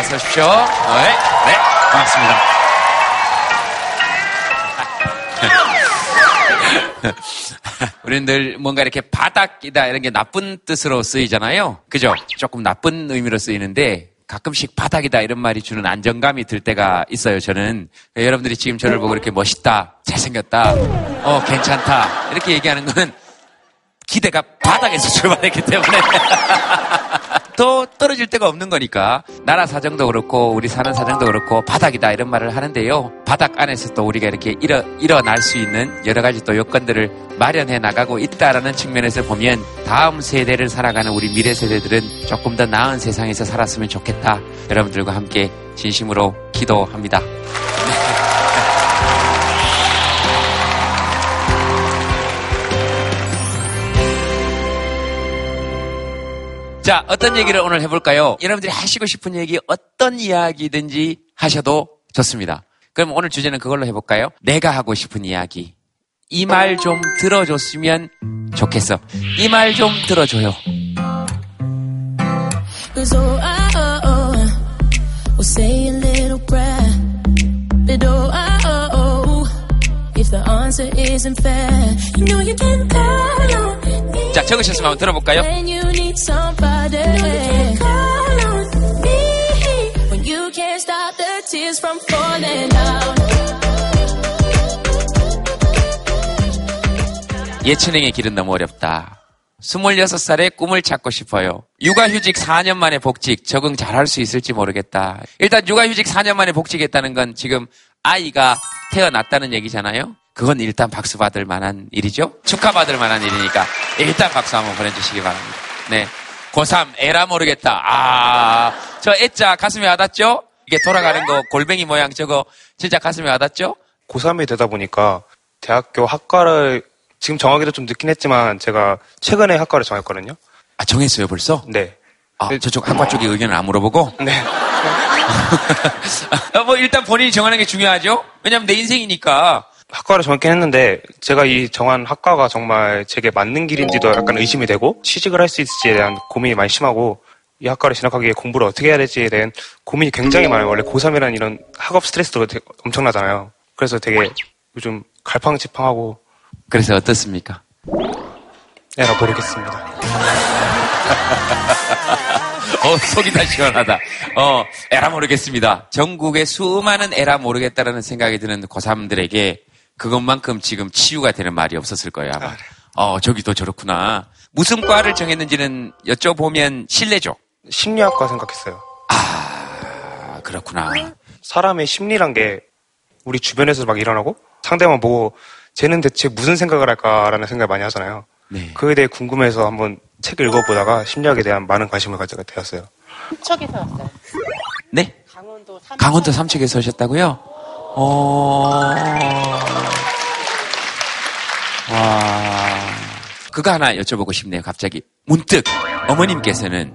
오십시오. 네, 네, 반갑습니다. 우리는 늘 뭔가 이렇게 바닥이다 이런 게 나쁜 뜻으로 쓰이잖아요. 그죠? 조금 나쁜 의미로 쓰이는데 가끔씩 바닥이다 이런 말이 주는 안정감이 들 때가 있어요. 저는 여러분들이 지금 저를 보고 이렇게 멋있다, 잘생겼다, 어 괜찮다 이렇게 얘기하는 거는 기대가 바닥에서 출발했기 때문에 또 떨어질 데가 없는 거니까 나라 사정도 그렇고 우리 사는 사정도 그렇고 바닥이다 이런 말을 하는데요. 바닥 안에서 또 우리가 이렇게 일어, 일어날 수 있는 여러 가지 또 여건들을 마련해 나가고 있다라는 측면에서 보면 다음 세대를 살아가는 우리 미래 세대들은 조금 더 나은 세상에서 살았으면 좋겠다. 여러분들과 함께 진심으로 기도합니다. 자, 어떤 얘기를 오늘 해볼까요? 여러분들이 하시고 싶은 얘기, 어떤 이야기든지 하셔도 좋습니다. 그럼 오늘 주제는 그걸로 해볼까요? 내가 하고 싶은 이야기. 이 말 좀 들어줬으면 좋겠어. 이 말 좀 들어줘요. Oh, oh, oh, oh, oh. 자, 적으셨으면 한번 들어볼까요? 예체능의 길은 너무 어렵다. 26살에 꿈을 찾고 싶어요. 육아휴직 4년 만에 복직, 적응 잘 할 수 있을지 모르겠다. 일단 육아휴직 4년 만에 복직했다는 건 지금 아이가 태어났다는 얘기잖아요. 그건 일단 박수 받을 만한 일이죠. 축하받을 만한 일이니까 일단 박수 한번 보내주시기 바랍니다. 네. 고3 에라 모르겠다. 아, 저 애자 가슴에 와닿죠? 이게 돌아가는 거 골뱅이 모양 저거 진짜 가슴에 와닿죠? 고3이 되다 보니까 대학교 학과를 지금 정하기도 좀 늦긴 했지만 제가 최근에 학과를 정했거든요. 아 정했어요 벌써? 네. 아 저쪽 학과 쪽에 의견을 안 물어보고? 네. 뭐 일단 본인이 정하는 게 중요하죠. 왜냐하면 내 인생이니까. 학과를 정했긴 했는데 제가 이 정한 학과가 정말 제게 맞는 길인지도 약간 의심이 되고 취직을 할 수 있을지에 대한 고민이 많이 심하고 이 학과를 진학하기에 공부를 어떻게 해야 될지에 대한 고민이 굉장히 많아요. 원래 고3이라는 이런 학업 스트레스도 엄청나잖아요. 그래서 되게 요즘 갈팡지팡하고 그래서 어떻습니까? 에라 모르겠습니다. 어, 속이 다 시원하다. 어, 에라 모르겠습니다. 전국에 수많은 에라 모르겠다라는 생각이 드는 고3들에게 그것만큼 지금 치유가 되는 말이 없었을 거예요, 아마. 아, 네. 어, 저기도 저렇구나. 무슨 과를 정했는지는 여쭤보면 실례죠? 심리학과 생각했어요. 아, 그렇구나. 사람의 심리란 게 우리 주변에서 막 일어나고 상대만 보고 쟤는 대체 무슨 생각을 할까라는 생각을 많이 하잖아요. 네. 그에 대해 궁금해서 한번 책을 읽어보다가 심리학에 대한 많은 관심을 가지게 되었어요. 삼척에서 왔어요. 네? 강원도 삼척. 강원도 삼척에서 오셨다고요? 어... 와... 그거 하나 여쭤보고 싶네요, 갑자기. 문득 어머님께서는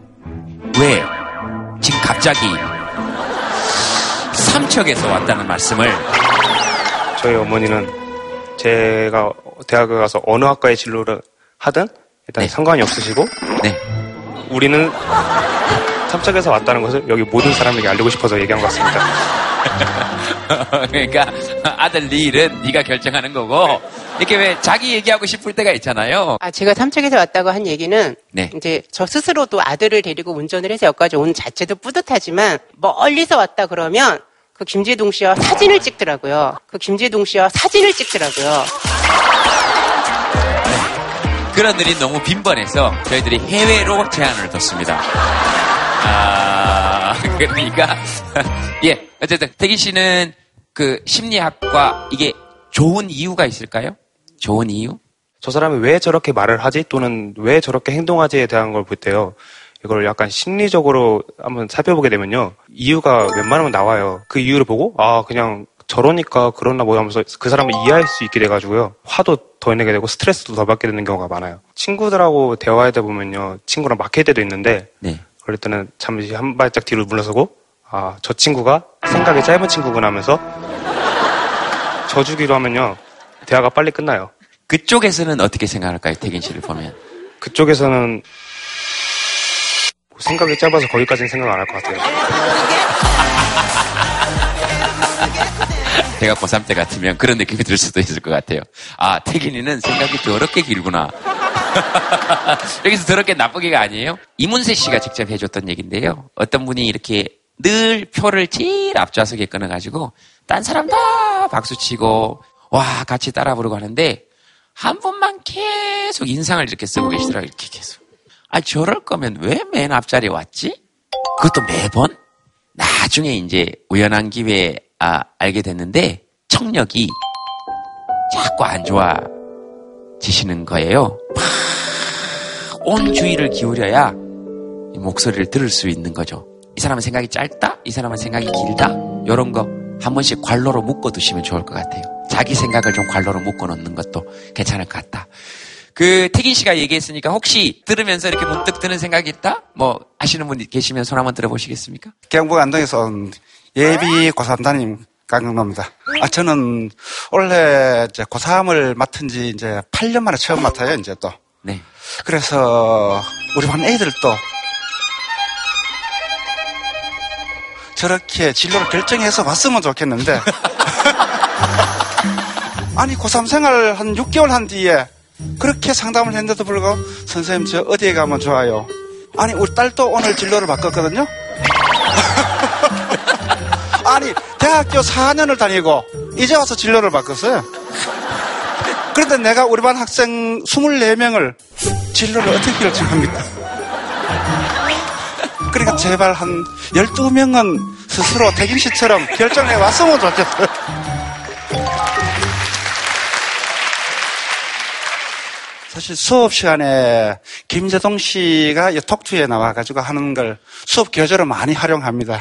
왜 지금 갑자기 삼척에서 왔다는 말씀을 저희 어머니는 제가 대학을 가서 어느 학과에 진로를 하든 일단 네. 상관이 없으시고 네. 우리는 삼척에서 왔다는 것을 여기 모든 사람에게 알리고 싶어서 얘기한 것 같습니다. 그러니까 아들 네 일은 네가 결정하는 거고 이렇게 왜 자기 얘기하고 싶을 때가 있잖아요. 아 제가 삼척에서 왔다고 한 얘기는 네. 이제 저 스스로도 아들을 데리고 운전을 해서 여기까지 온 자체도 뿌듯하지만 멀리서 왔다 그러면 그 김재동 씨와 사진을 찍더라고요. 그 김재동 씨와 사진을 찍더라고요. 그런 일이 너무 빈번해서 저희들이 해외로 제안을 뒀습니다. 아, 그러니까, 예, 어쨌든, 태기 씨는 그 심리학과 이게 좋은 이유가 있을까요? 좋은 이유? 저 사람이 왜 저렇게 말을 하지? 또는 왜 저렇게 행동하지에 대한 걸 볼 때요. 이걸 약간 심리적으로 한번 살펴보게 되면요. 이유가 웬만하면 나와요. 그 이유를 보고, 아, 그냥 저러니까 그러나 뭐 하면서 그 사람을 이해할 수 있게 돼가지고요. 화도 더 내게 되고 스트레스도 더 받게 되는 경우가 많아요. 친구들하고 대화하다 보면요. 친구랑 막힐 때도 있는데, 네. 그럴 때는 잠시 한 발짝 뒤로 물러서고, 아, 저 친구가 생각이 짧은 친구구나 하면서 져주기로 하면요. 대화가 빨리 끝나요. 그쪽에서는 어떻게 생각할까요? 태긴 씨를 보면. 그쪽에서는 생각이 짧아서 거기까지는 생각 안 할 것 같아요. 제가 고3 때 같으면 그런 느낌이 들 수도 있을 것 같아요. 아, 태균이는 생각이 더럽게 길구나. 여기서 더럽게 나쁘게가 아니에요. 이문세 씨가 직접 해줬던 얘기인데요. 어떤 분이 이렇게 늘 표를 제일 앞좌석에 끊어가지고 딴 사람 다 박수치고 와 같이 따라 부르고 하는데 한 분만 계속 인상을 이렇게 쓰고 계시더라고요. 이렇게 계속. 아 저럴 거면 왜 맨 앞자리에 왔지? 그것도 매번? 나중에 이제 우연한 기회에 아, 알게 됐는데 청력이 자꾸 안 좋아지시는 거예요. 온 주의를 기울여야 목소리를 들을 수 있는 거죠. 이 사람은 생각이 짧다? 이 사람은 생각이 길다? 이런 거 한 번씩 관로로 묶어 두시면 좋을 것 같아요. 자기 생각을 좀 관로로 묶어 놓는 것도 괜찮을 것 같다. 그 태긴 씨가 얘기했으니까 혹시 들으면서 이렇게 문득 드는 생각이 있다? 뭐 아시는 분 계시면 손 한번 들어보시겠습니까? 경북 안동에서 온 예비 고3 담임 강경로입니다. 아, 저는 원래 이제 고3을 맡은 지 이제 8년 만에 처음 맡아요, 이제 또. 네. 그래서 우리 반 애들도 저렇게 진로를 결정해서 왔으면 좋겠는데. 아니, 고3 생활 한 6개월 한 뒤에 그렇게 상담을 했는데도 불구하고 선생님 저 어디에 가면 좋아요? 아니, 우리 딸도 오늘 진로를 바꿨거든요? 아니, 대학교 4년을 다니고 이제 와서 진로를 바꿨어요. 그런데 내가 우리 반 학생 24명을 진로를 어떻게 결정합니까? 그러니까 제발 한 12명은 스스로 대김 씨처럼 결정해 왔으면 좋겠어요. 사실 수업 시간에 김재동 씨가 톡투에 나와가지고 하는 걸 수업 교재로 많이 활용합니다.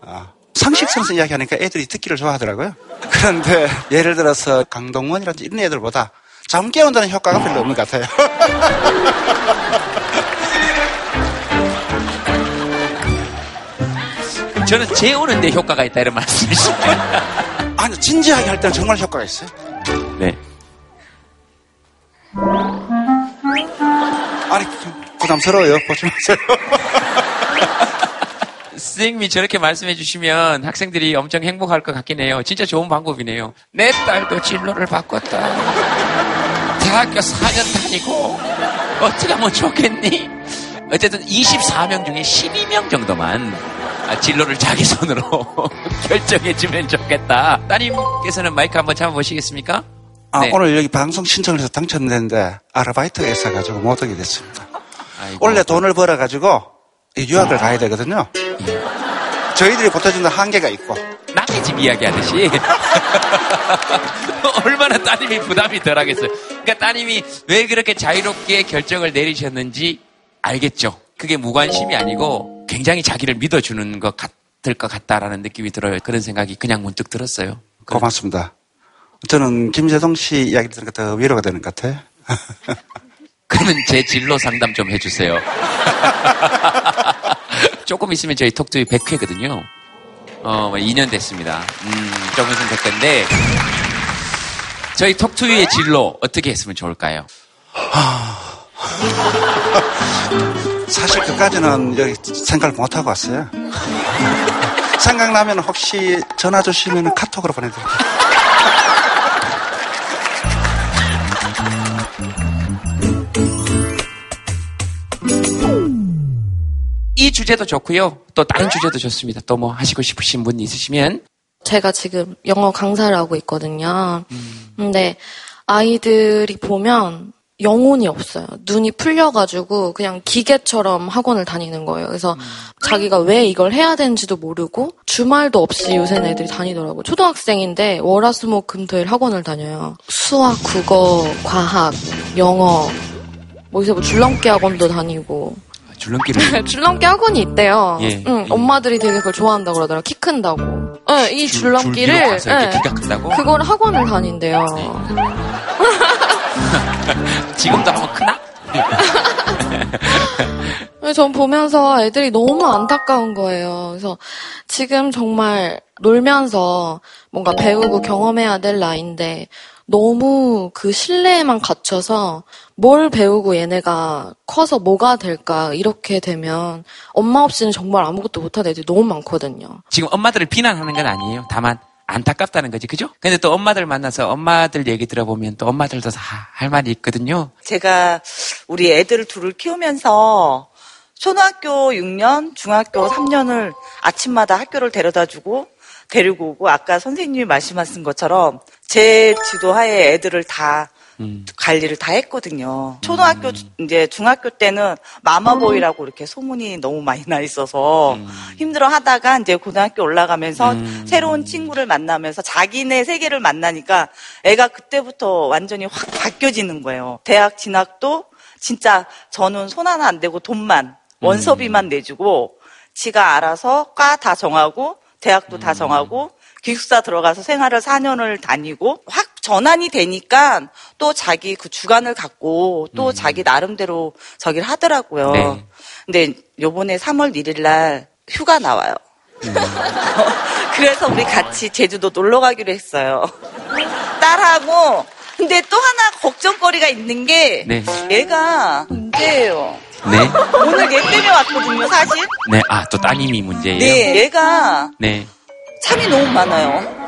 아, 상식선에서 이야기하니까 애들이 듣기를 좋아하더라고요. 그런데 예를 들어서 강동원이라든지 이런 애들보다 잠 깨운다는 효과가 별로 없는 것 같아요. 저는 재우는데 효과가 있다 이런 말씀이시죠? 아니 진지하게 할 때는 정말 효과가 있어요. 네. 아니 부담스러워요. 보지 마세요. 선생님이 저렇게 말씀해 주시면 학생들이 엄청 행복할 것 같긴 해요. 진짜 좋은 방법이네요. 내 딸도 진로를 바꿨다. 대학교 4년 다니고 어떻게 하면 좋겠니? 어쨌든 24명 중에 12명 정도만 진로를 자기 손으로 결정해 주면 좋겠다. 따님께서는 마이크 한번 잡아보시겠습니까? 아, 네. 오늘 여기 방송 신청을 해서 당첨됐는데 아르바이트가 있어가지고 못 오게 됐습니다. 아이고. 원래 돈을 벌어가지고 유학을 가야 되거든요. 저희들이 보태주는 한계가 있고. 남의 집 이야기하듯이. 얼마나 따님이 부담이 덜 하겠어요. 그러니까 따님이 왜 그렇게 자유롭게 결정을 내리셨는지 알겠죠. 그게 무관심이 아니고 굉장히 자기를 믿어주는 것 같을 것 같다라는 느낌이 들어요. 그런 생각이 그냥 문득 들었어요. 고맙습니다. 저는 김재동 씨 이야기 들으니까 더 위로가 되는 것 같아요. 그러면 제 진로 상담 좀 해주세요. 조금 있으면 저희 톡투이 100회거든요. 어, 2년 뭐 됐습니다. 음, 조금 있으면 100회인데, 저희 톡투이의 진로 어떻게 했으면 좋을까요? 사실 그까지는 여기 생각을 못하고 왔어요. 생각나면 혹시 전화 주시면 카톡으로 보내드릴게요. 이 주제도 좋고요. 또 다른 주제도 좋습니다. 또 뭐 하시고 싶으신 분 있으시면 제가 지금 영어 강사를 하고 있거든요. 음. 근데 아이들이 보면 영혼이 없어요. 눈이 풀려가지고 그냥 기계처럼 학원을 다니는 거예요. 그래서 음. 자기가 왜 이걸 해야 되는지도 모르고 주말도 없이 요새는 애들이 다니더라고요. 초등학생인데 월화수목 금토일 학원을 다녀요. 수학, 국어, 과학, 영어, 뭐 이제 뭐 줄넘기 학원도 다니고 줄넘기를 줄넘기 학원이 있대요. 예, 응, 예. 엄마들이 되게 그걸 좋아한다고 그러더라고요. 키 큰다고. 네, 이 줄, 줄넘기를 줄 네, 키가 큰다고? 그걸 학원을 다닌대요. 지금도 한번 크나? 전 보면서 애들이 너무 안타까운 거예요. 그래서 지금 정말 놀면서 뭔가 배우고 경험해야 될 나이인데 너무 그 신뢰에만 갇혀서 뭘 배우고 얘네가 커서 뭐가 될까 이렇게 되면 엄마 없이는 정말 아무것도 못하는 애들이 너무 많거든요. 지금 엄마들을 비난하는 건 아니에요. 다만 안타깝다는 거지, 그죠? 근데 또 엄마들 만나서 엄마들 얘기 들어보면 또 엄마들도 다 할 말이 있거든요. 제가 우리 애들 둘을 키우면서 초등학교 6년, 중학교 3년을 아침마다 학교를 데려다 주고 데리고 오고 아까 선생님이 말씀하신 것처럼 제 지도하에 애들을 다 음. 관리를 다 했거든요. 초등학교 음. 이제 중학교 때는 마마보이라고 이렇게 소문이 너무 많이 나 있어서 음. 힘들어 하다가 이제 고등학교 올라가면서 음. 새로운 친구를 만나면서 자기네 세계를 만나니까 애가 그때부터 완전히 확 바뀌어지는 거예요. 대학 진학도 진짜 저는 손 하나 안 대고 돈만 원서비만 음. 내주고 지가 알아서 과 다 정하고 대학도 다 음. 정하고 기숙사 들어가서 생활을 4년을 다니고 확 전환이 되니까 또 자기 그 주관을 갖고 또 음. 자기 나름대로 저기를 하더라고요. 네. 근데 요번에 3월 1일 날 휴가 나와요. 음. 그래서 우리 같이 제주도 놀러 가기로 했어요. 딸하고 근데 또 하나 걱정거리가 있는 게 네. 얘가 문제예요. 네. 오늘 얘 때문에 왔거든요, 사실. 네, 아, 또 따님이 문제예요? 네, 얘가 네. 참이 너무 많아요.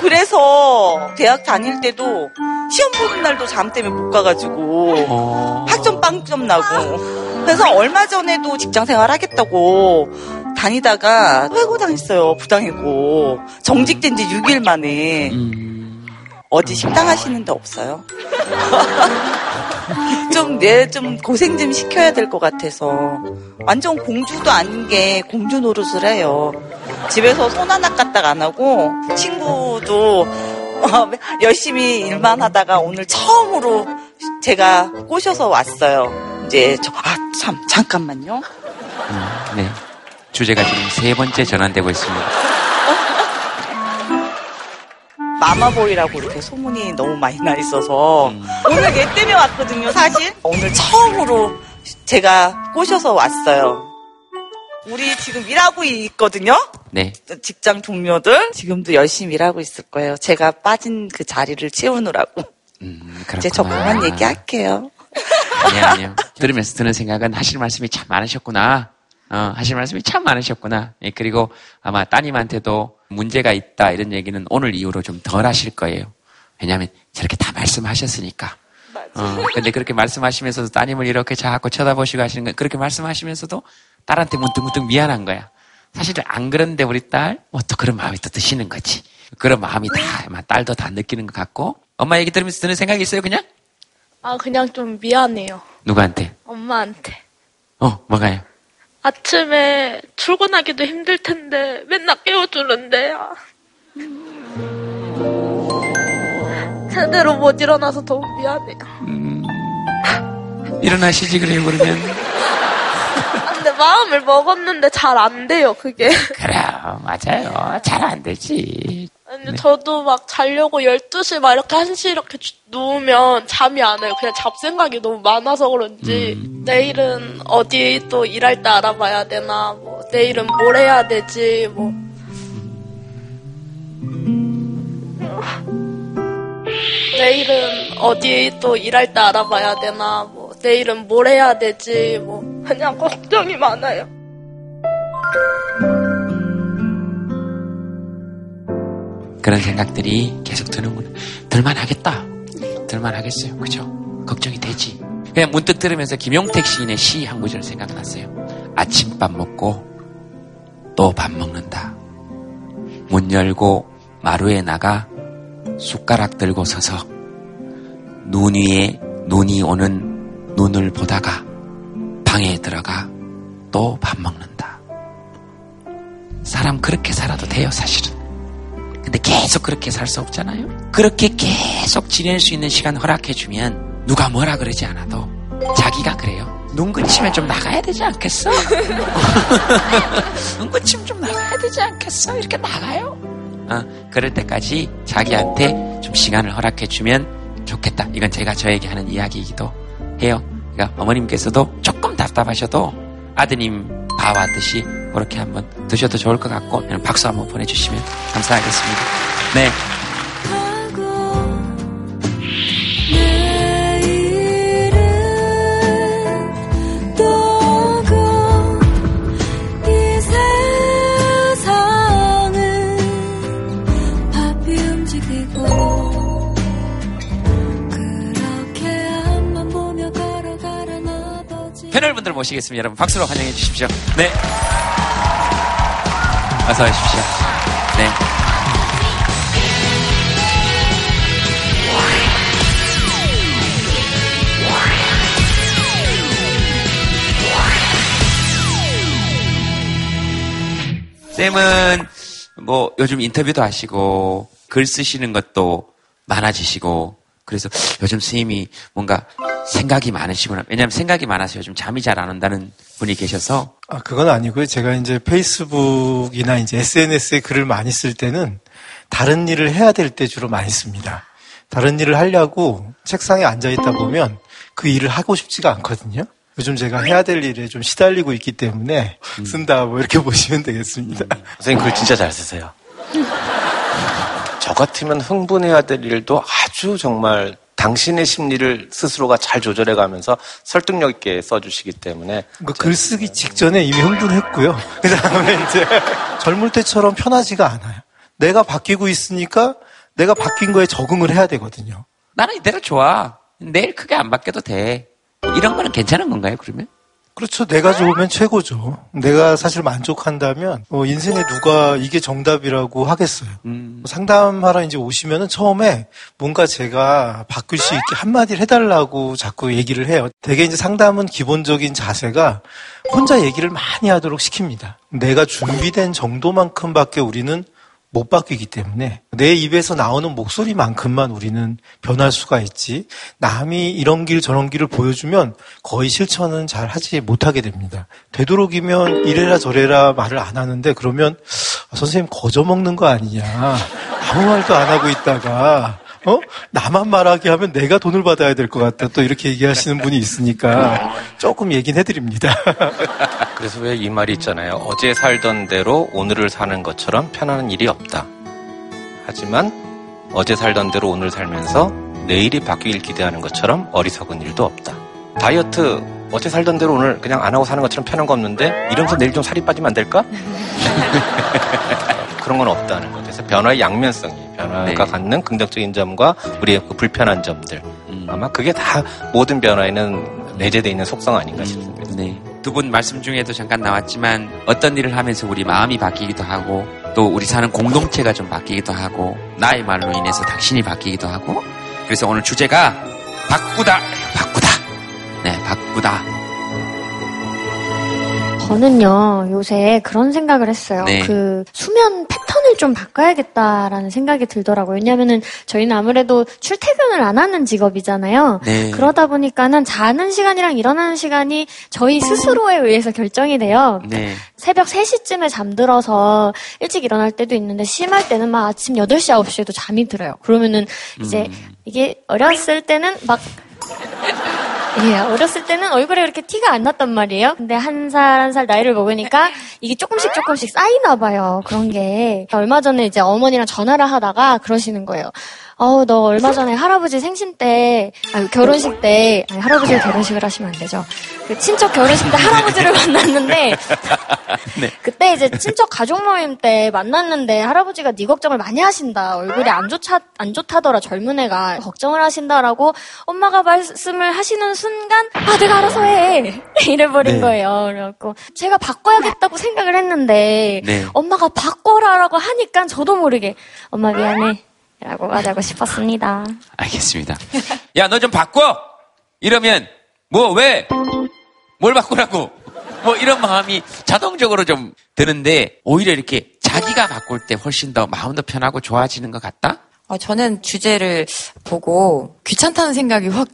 그래서 대학 다닐 때도 시험 보는 날도 잠 때문에 못 가가지고 어... 학점 빵점 나고 그래서 얼마 전에도 직장 생활 하겠다고 다니다가 회고 당했어요 부당이고 정직된 지 6일 만에 음... 어디 식당 하시는 데 없어요? 좀, 내, 좀 고생 좀 시켜야 될 것 같아서. 완전 공주도 아닌 게 공주 노릇을 해요. 집에서 손 하나 까딱 안 하고, 친구도 어, 열심히 일만 하다가 오늘 처음으로 제가 꼬셔서 왔어요. 이제, 저, 아, 참, 잠깐만요. 음, 네. 주제가 지금 세 번째 전환되고 있습니다. 마마보이라고 이렇게 소문이 너무 많이 나 있어서 음. 오늘 얘 때문에 왔거든요, 사실. 오늘 처음으로 제가 꼬셔서 왔어요. 우리 지금 일하고 있거든요. 네. 직장 동료들 지금도 열심히 일하고 있을 거예요. 제가 빠진 그 자리를 채우느라고. 음, 이제 저 그만 얘기할게요. 아니요, 아니요. 들으면서 드는 생각은 하실 말씀이 참 많으셨구나. 어, 하실 말씀이 참 많으셨구나. 예, 그리고 아마 따님한테도 문제가 있다 이런 얘기는 오늘 이후로 좀 덜 하실 거예요. 왜냐하면 저렇게 다 말씀하셨으니까. 어, 근데 그렇게 말씀하시면서도 따님을 이렇게 자꾸 쳐다보시고 하시는 거 그렇게 말씀하시면서도 딸한테 문득문득 미안한 거야. 사실 안 그런데 우리 딸, 뭐 또 그런 마음이 또 드시는 거지. 그런 마음이 다, 딸도 다 느끼는 것 같고. 엄마 얘기 들으면서 드는 생각이 있어요, 그냥? 아, 그냥 좀 미안해요. 누구한테? 엄마한테. 어, 뭐가요? 아침에 출근하기도 힘들 텐데 맨날 깨워주는데 아. 제대로 못 일어나서 너무 미안해요. 음, 일어나시지 그래요 그러면. 마음을 먹었는데 잘 안 돼요 그게. 그래요 맞아요 잘 안 되지. 아니, 네. 저도 막 자려고 12시 막 이렇게 1시 이렇게 누우면 잠이 안 와요. 그냥 잡생각이 너무 많아서 그런지. 음. 내일은 어디 또 일할 때 알아봐야 되나, 뭐, 내일은 뭘 해야 되지, 뭐. 내일은 어디 또 일할 때 알아봐야 되나, 뭐, 내일은 뭘 해야 되지, 뭐. 그냥 걱정이 많아요. 그런 생각들이 계속 드는구나. 들만 하겠다. 들만 하겠어요. 그죠? 걱정이 되지. 그냥 문득 들으면서 김용택 시인의 시 한 구절 생각났어요. 아침밥 먹고 또 밥 먹는다. 문 열고 마루에 나가 숟가락 들고 서서 눈 위에 눈이 오는 눈을 보다가 방에 들어가 또 밥 먹는다. 사람 그렇게 살아도 돼요, 사실은. 근데 계속 그렇게 살 수 없잖아요. 그렇게 계속 지낼 수 있는 시간 허락해주면 누가 뭐라 그러지 않아도 자기가 그래요. 눈 그치면 좀 나가야 되지 않겠어? 눈 그치면 좀 나가야 되지 않겠어? 이렇게 나가요. 어, 그럴 때까지 자기한테 좀 시간을 허락해주면 좋겠다. 이건 제가 저에게 하는 이야기이기도 해요. 그러니까 어머님께서도 조금 답답하셔도 아드님 봐왔듯이 그렇게 한번 드셔도 좋을 것 같고 박수 한번 보내주시면 감사하겠습니다. 네. 패널분들 모시겠습니다. 여러분 박수로 환영해 주십시오. 네. 어서 오십시오. 네. 쌤은 뭐 요즘 인터뷰도 하시고 글 쓰시는 것도 많아지시고 그래서 요즘 스님이 뭔가 생각이 많으시구나. 왜냐하면 생각이 많아서 요즘 잠이 잘 안 온다는 분이 계셔서. 아, 그건 아니고요. 제가 이제 페이스북이나 이제 SNS에 글을 많이 쓸 때는 다른 일을 해야 될 때 주로 많이 씁니다. 다른 일을 하려고 책상에 앉아 있다 보면 그 일을 하고 싶지가 않거든요. 요즘 제가 해야 될 일에 좀 시달리고 있기 때문에 음. 쓴다 뭐 이렇게 보시면 되겠습니다. 음. 선생님 글 진짜 잘 쓰세요. 저 같으면 흥분해야 될 일도 아주 정말 당신의 심리를 스스로가 잘 조절해 가면서 설득력 있게 써주시기 때문에. 그 글쓰기 직전에 이미 흥분했고요. 그 다음에 이제 젊을 때처럼 편하지가 않아요. 내가 바뀌고 있으니까 내가 바뀐 거에 적응을 해야 되거든요. 나는 이대로 좋아. 내일 크게 안 바뀌어도 돼. 이런 거는 괜찮은 건가요, 그러면? 그렇죠. 내가 좋으면 최고죠. 내가 사실 만족한다면 어, 인생에 누가 이게 정답이라고 하겠어요. 음. 상담하러 이제 오시면은 처음에 뭔가 제가 바꿀 수 있게 한마디를 해달라고 자꾸 얘기를 해요. 대개 이제 상담은 기본적인 자세가 혼자 얘기를 많이 하도록 시킵니다. 내가 준비된 정도만큼밖에 우리는 못 바뀌기 때문에 내 입에서 나오는 목소리만큼만 우리는 변할 수가 있지 남이 이런 길 저런 길을 보여주면 거의 실천은 잘 하지 못하게 됩니다. 되도록이면 이래라 저래라 말을 안 하는데 그러면 아, 선생님 거저 먹는 거 아니냐 아무 말도 안 하고 있다가 어? 나만 말하게 하면 내가 돈을 받아야 될 것 같다. 또 이렇게 얘기하시는 분이 있으니까 조금 얘기는 해드립니다. 그래서 왜 이 말이 있잖아요. 어제 살던 대로 오늘을 사는 것처럼 편안한 일이 없다. 하지만 어제 살던 대로 오늘 살면서 내일이 바뀌길 기대하는 것처럼 어리석은 일도 없다. 다이어트 어제 살던 대로 오늘 그냥 안 하고 사는 것처럼 편한 거 없는데 이러면서 내일 좀 살이 빠지면 안 될까? 그런 건 없다는 거. 그래서 변화의 양면성이 변화가 네. 갖는 긍정적인 점과 우리의 그 불편한 점들 음. 아마 그게 다 모든 변화에는 내재되어 있는 속성 아닌가 음. 싶습니다. 네. 두 분 말씀 중에도 잠깐 나왔지만 어떤 일을 하면서 우리 마음이 바뀌기도 하고 또 우리 사는 공동체가 좀 바뀌기도 하고 나의 말로 인해서 당신이 바뀌기도 하고 그래서 오늘 주제가 바꾸다 바꾸다 네 바꾸다 저는요, 요새 그런 생각을 했어요. 네. 그 수면 패턴을 좀 바꿔야겠다라는 생각이 들더라고요. 왜냐면은 저희는 아무래도 출퇴근을 안 하는 직업이잖아요. 네. 그러다 보니까는 자는 시간이랑 일어나는 시간이 저희 스스로에 의해서 결정이 돼요. 네. 새벽 3시쯤에 잠들어서 일찍 일어날 때도 있는데 심할 때는 막 아침 8시, 9시에도 잠이 들어요. 그러면은 이제 음. 이게 어렸을 때는 막 예, 어렸을 때는 얼굴에 그렇게 티가 안 났단 말이에요. 근데 한 살 한 살 나이를 먹으니까 이게 조금씩 조금씩 쌓이나 봐요. 그런 게. 얼마 전에 이제 어머니랑 전화를 하다가 그러시는 거예요. 어, 너 얼마 전에 할아버지 생신 때, 아니, 결혼식 때, 아니, 할아버지 결혼식을 하시면 안 되죠. 그 친척 결혼식 때 할아버지를 만났는데, 네. 그때 이제 친척 가족 모임 때 만났는데 할아버지가 네 걱정을 많이 하신다. 얼굴이 안 좋다, 안 좋다더라, 젊은 애가. 걱정을 하신다라고 엄마가 말씀을 하시는 순간, 아, 내가 알아서 해. 이래버린 네. 거예요. 그래갖고, 제가 바꿔야겠다고 생각을 했는데, 네. 엄마가 바꿔라라고 하니까 저도 모르게, 엄마 미안해. 라고 말하고 싶었습니다. 알겠습니다. 야, 너 좀 바꿔! 이러면, 뭐, 왜? 뭘 바꾸라고? 뭐, 이런 마음이 자동적으로 좀 드는데, 오히려 이렇게 자기가 바꿀 때 훨씬 더 마음도 편하고 좋아지는 것 같다? 어, 저는 주제를 보고 귀찮다는 생각이 확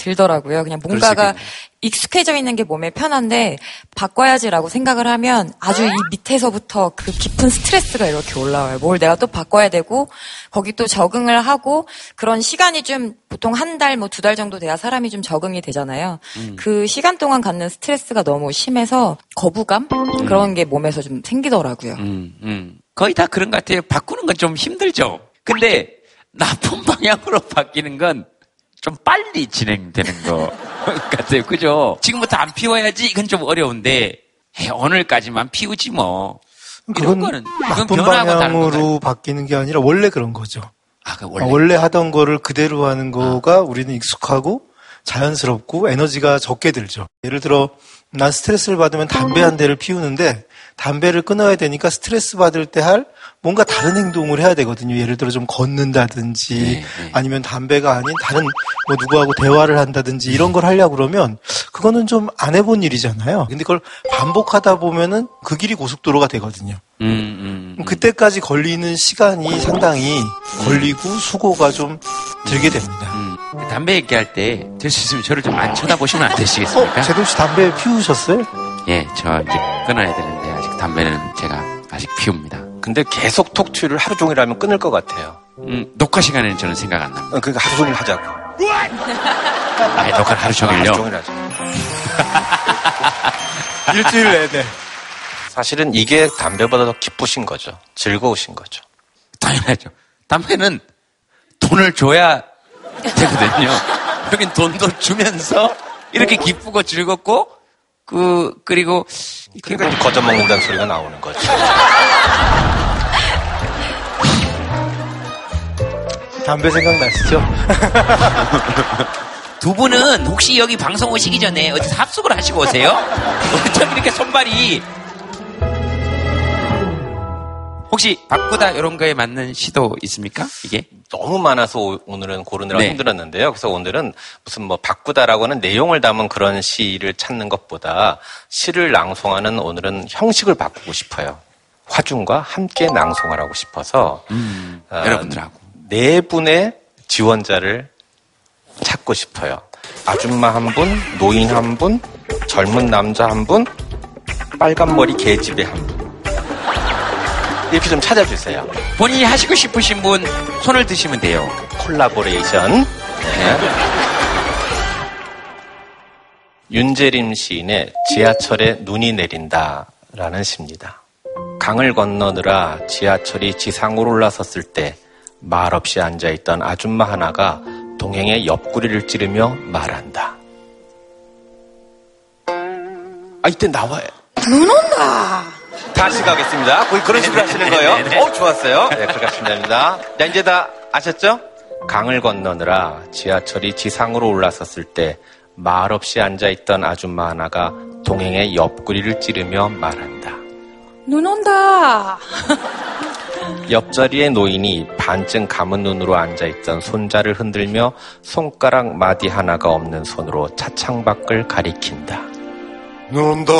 들더라고요. 그냥 뭔가가 익숙해져 있는 게 몸에 편한데 바꿔야지라고 생각을 하면 아주 이 밑에서부터 그 깊은 스트레스가 이렇게 올라와요. 뭘 내가 또 바꿔야 되고 거기 또 적응을 하고 그런 시간이 좀 보통 한 달, 뭐 두 달 정도 돼야 사람이 좀 적응이 되잖아요. 음. 그 시간 동안 갖는 스트레스가 너무 심해서 거부감? 음. 그런 게 몸에서 좀 생기더라고요. 음, 음. 거의 다 그런 것 같아요. 바꾸는 건 좀 힘들죠. 근데 나쁜 방향으로 바뀌는 건 좀 빨리 진행되는 거 같아요. 그죠? 지금부터 안 피워야지 이건 좀 어려운데 에이, 오늘까지만 피우지 뭐. 그건 거는 나쁜 방향으로 바뀌는 게 아니라 원래 그런 거죠. 아, 그 원래. 원래 하던 거를 그대로 하는 거가 아. 우리는 익숙하고 자연스럽고 에너지가 적게 들죠. 예를 들어 난 스트레스를 받으면 담배 한 대를 피우는데 담배를 끊어야 되니까 스트레스 받을 때 할 뭔가 다른 행동을 해야 되거든요. 예를 들어 좀 걷는다든지 네, 네. 아니면 담배가 아닌 다른 뭐 누구하고 대화를 한다든지 이런 걸 하려고 그러면 그거는 좀 안 해본 일이잖아요. 근데 그걸 반복하다 보면은 그 길이 고속도로가 되거든요. 음, 음, 음. 그때까지 걸리는 시간이 상당히 걸리고 수고가 좀 들게 됩니다. 음. 담배 얘기할 때 될 수 있으면 저를 좀 안 쳐다보시면 안 되시겠습니까? 어, 제동 씨 담배 피우셨어요? 예, 저 이제 끊어야 되는데 아직 담배는 제가 아직 피웁니다. 근데 계속 톡투를 하루 종일 하면 끊을 것 같아요. 음, 녹화 시간에는 저는 생각 안 납니다. 어, 그러니까 하루 종일 하자고. 아니, 녹화를 하루 종일요? 하루 종일 하자. 일주일 내내. 사실은 이게 담배보다 더 기쁘신 거죠. 즐거우신 거죠. 당연하죠. 담배는 돈을 줘야 되거든요. 여긴 돈도 주면서 이렇게 기쁘고 즐겁고 그 그리고 그러니까 거저 먹는다는 소리가 나오는 거죠. 담배 생각나시죠? 두 분은 혹시 여기 방송 오시기 전에 어디서 합숙을 하시고 오세요? 어쩜 이렇게 손발이 혹시 바꾸다 이런 거에 맞는 시도 있습니까? 이게 너무 많아서 오늘은 고르느라 네. 힘들었는데요. 그래서 오늘은 무슨 뭐 바꾸다라고 하는 내용을 담은 그런 시를 찾는 것보다 시를 낭송하는 오늘은 형식을 바꾸고 싶어요. 화중과 함께 낭송을 하고 싶어서 음, 어, 여러분들하고 네 분의 지원자를 찾고 싶어요. 아줌마 한 분, 노인 한 분, 젊은 남자 한 분, 빨간 머리 개집애 한 분. 이렇게 좀 찾아주세요. 본인이 하시고 싶으신 분 손을 드시면 돼요. 콜라보레이션. 네. 윤재림 시인의 지하철에 눈이 내린다라는 시입니다. 강을 건너느라 지하철이 지상으로 올라섰을 때 말없이 앉아있던 아줌마 하나가 동행의 옆구리를 찌르며 말한다. 아, 이때 나와요. 눈 온다! 다시 가겠습니다. 거의 그런 식으로 하시는 거예요. 어, 좋았어요. 네, 그렇게 하시면 됩니다. 자, 이제 다 아셨죠? 강을 건너느라 지하철이 지상으로 올라섰을 때 말없이 앉아있던 아줌마 하나가 동행의 옆구리를 찌르며 말한다. 눈 온다. 옆자리에 노인이 반쯤 감은 눈으로 앉아있던 손자를 흔들며 손가락 마디 하나가 없는 손으로 차창 밖을 가리킨다. 눈 온다.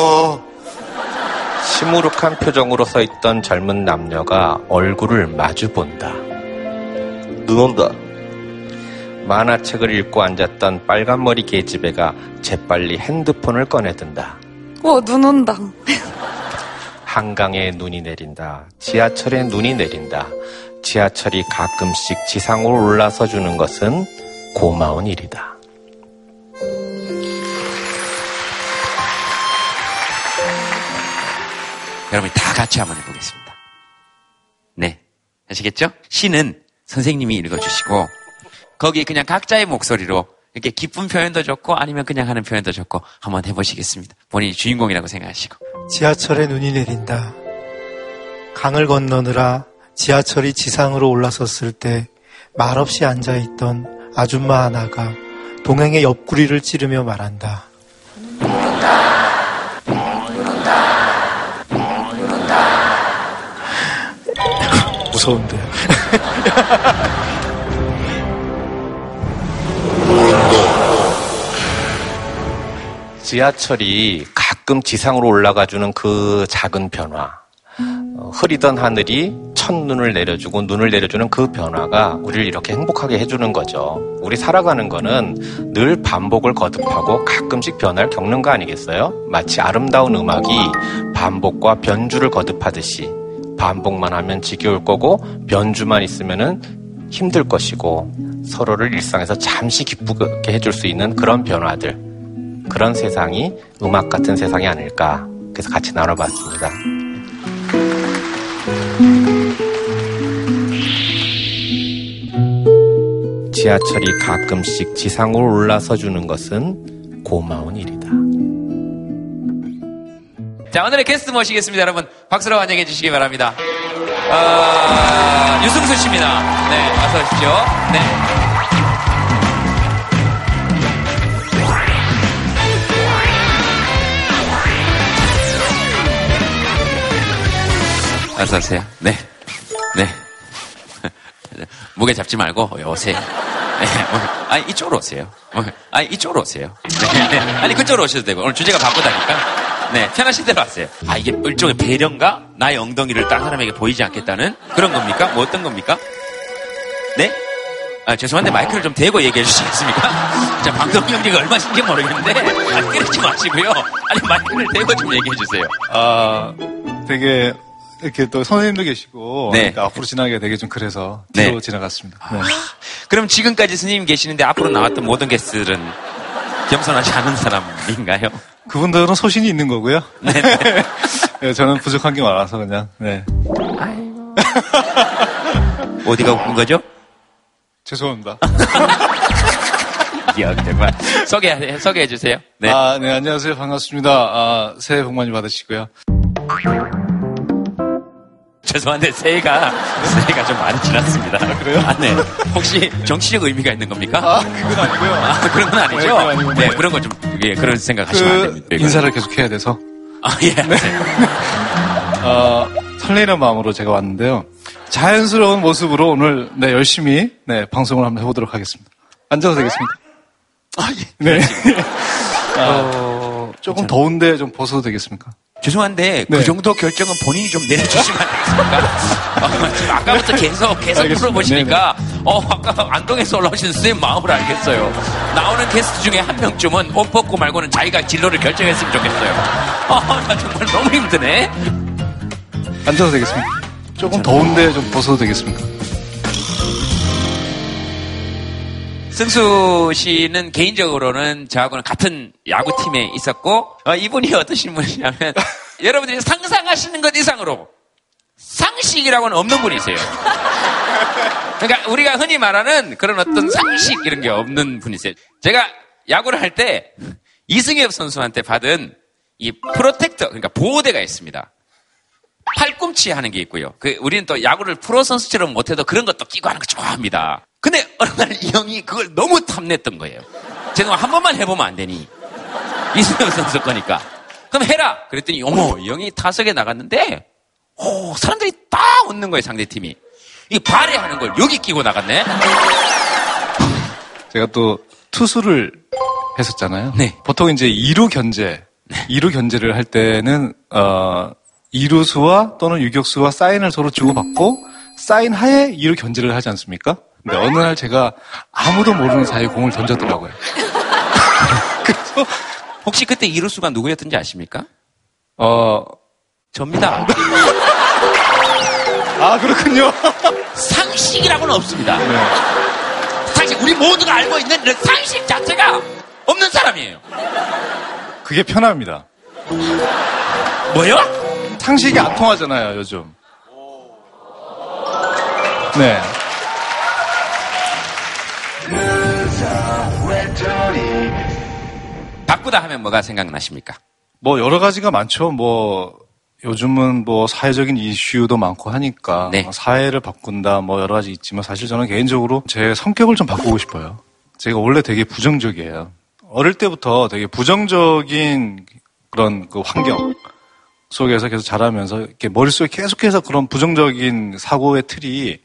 시무룩한 표정으로 서 있던 젊은 남녀가 얼굴을 마주 본다. 눈 온다. 만화책을 읽고 앉았던 빨간머리 계집애가 재빨리 핸드폰을 꺼내든다. 어, 눈 온다. 한강에 눈이 내린다. 지하철에 눈이 내린다. 지하철이 가끔씩 지상으로 올라서 주는 것은 고마운 일이다. 여러분이 다 같이 한번 해보겠습니다. 네. 아시겠죠? 시는 선생님이 읽어주시고, 거기 그냥 각자의 목소리로 이렇게 기쁜 표현도 좋고 아니면 그냥 하는 표현도 좋고 한번 해보시겠습니다. 본인이 주인공이라고 생각하시고. 지하철에 눈이 내린다. 강을 건너느라 지하철이 지상으로 올라섰을 때 말없이 앉아있던 아줌마 하나가 동행의 옆구리를 찌르며 말한다. 무서운데. 지하철이 가끔 지상으로 올라가 주는 그 작은 변화. 어, 흐리던 하늘이 첫눈을 내려주고 눈을 내려주는 그 변화가 우리를 이렇게 행복하게 해주는 거죠. 우리 살아가는 거는 늘 반복을 거듭하고 가끔씩 변화를 겪는 거 아니겠어요? 마치 아름다운 음악이 반복과 변주를 거듭하듯이 반복만 하면 지겨울 거고 변주만 있으면은 힘들 것이고 서로를 일상에서 잠시 기쁘게 해줄 수 있는 그런 변화들 그런 세상이 음악 같은 세상이 아닐까 그래서 같이 나눠봤습니다. 지하철이 가끔씩 지상으로 올라서 주는 것은 고마운 일이다. 자, 오늘의 게스트 모시겠습니다. 여러분, 박수로 환영해 주시기 바랍니다. 어, 유승수 씨입니다. 네, 어서 오십시오. 네. 어서 오세요. 네. 네. 무게 잡지 말고 오세요. 네. 아니, 이쪽으로 오세요. 아니, 이쪽으로 오세요. 네. 아니, 그쪽으로 오셔도 되고. 오늘 주제가 바쁘다니까. 네. 편하신 대로 하세요. 아, 이게 일종의 배려인가? 나의 엉덩이를 딴 사람에게 보이지 않겠다는 그런 겁니까? 뭐 어떤 겁니까? 네? 아, 죄송한데 마이크를 좀 대고 얘기해 주시겠습니까? 자, 방송 경기가 얼마신지 모르겠는데, 안 때리지 마시고요. 아니, 마이크를 대고 좀 얘기해 주세요. 아, 되게 이렇게 또 선생님도 계시고 네. 그러니까 앞으로 지나기가 되게 좀 그래서 뒤로 네. 지나갔습니다. 네. 그럼 지금까지 스님 계시는데 앞으로 나왔던 모든 게스트들은 겸손하지 않은 사람인가요? 그분들은 소신이 있는 거고요. 네. 네 저는 부족한 게 많아서 그냥. 네. 어디가 웃긴 거죠? 죄송합니다. 야, 정말 소개 소개해 주세요. 네. 아, 네 안녕하세요 반갑습니다. 아, 새해 복 많이 받으시고요. 죄송한데 새해가 새해가 좀 많이 지났습니다. 아, 그래요? 아, 네. 혹시 정치적 의미가 있는 겁니까? 아 그건 아니고요. 아, 그런 건 아니죠. 네, 네 그런 거 좀 예, 그런 생각하시면 그 안 됩니다. 인사를 계속 해야 돼서. 아 예. 네. 어, 설레는 마음으로 제가 왔는데요. 자연스러운 모습으로 오늘 네, 열심히 네, 방송을 한번 해 보도록 하겠습니다. 앉아도 되겠습니까? 아 예. 네. 아, 어, 조금 괜찮아요. 더운데 좀 벗어도 되겠습니까? 죄송한데 그 네. 그 정도 결정은 본인이 좀 내려주시면 안 되겠습니까? 어, 지금 아까부터 계속 계속 물어보시니까 어 아까 안동에서 올라오신 선생님 마음을 알겠어요. 나오는 게스트 중에 한 명쯤은 옷 벗고 말고는 자기가 진로를 결정했으면 좋겠어요. 아나 정말 너무 힘드네. 앉아도 되겠습니까? 조금 더운데 좀 벗어도 되겠습니까? 승수 씨는 개인적으로는 저하고는 같은 야구팀에 있었고 어, 이분이 어떠신 분이냐면 여러분들이 상상하시는 것 이상으로 상식이라고는 없는 분이세요. 그러니까 우리가 흔히 말하는 그런 어떤 상식 이런 게 없는 분이세요. 제가 야구를 할 때 이승엽 선수한테 받은 이 프로텍터 그러니까 보호대가 있습니다. 팔꿈치 하는 게 있고요. 그 우리는 또 야구를 프로 선수처럼 못해도 그런 것도 끼고 하는 거 좋아합니다. 근데 어느 날 이 형이 그걸 너무 탐냈던 거예요. 제가 한 번만 해보면 안 되니 이승엽 선수 거니까 그럼 해라. 그랬더니 어머 이 형이 타석에 나갔는데 오 사람들이 딱 웃는 거예요 상대 팀이. 이 발에 하는 걸 여기 끼고 나갔네. 제가 또 투수를 했었잖아요. 네. 보통 이제 2루 견제, 네. 2루 견제를 할 때는 어 2루수와 또는 유격수와 사인을 서로 주고받고 사인 하에 2루 견제를 하지 않습니까? 근데 어느 날 제가 아무도 모르는 사이에 공을 던졌더라고요. 그래서 혹시 그때 2루수가 누구였던지 아십니까? 어 접니다. 아 그렇군요. 상식이라고는 없습니다. 네. 상식 우리 모두가 알고 있는 상식 자체가 없는 사람이에요. 그게 편합니다. 뭐요? 상식이 안 통하잖아요, 요즘. 네. 바꾸다 하면 뭐가 생각나십니까? 뭐 여러 가지가 많죠. 뭐 요즘은 뭐 사회적인 이슈도 많고 하니까 네. 사회를 바꾼다 뭐 여러 가지 있지만 사실 저는 개인적으로 제 성격을 좀 바꾸고 싶어요. 제가 원래 되게 부정적이에요. 어릴 때부터 되게 부정적인 그런 그 환경 속에서 계속 자라면서 이렇게 머릿속에 계속해서 그런 부정적인 사고의 틀이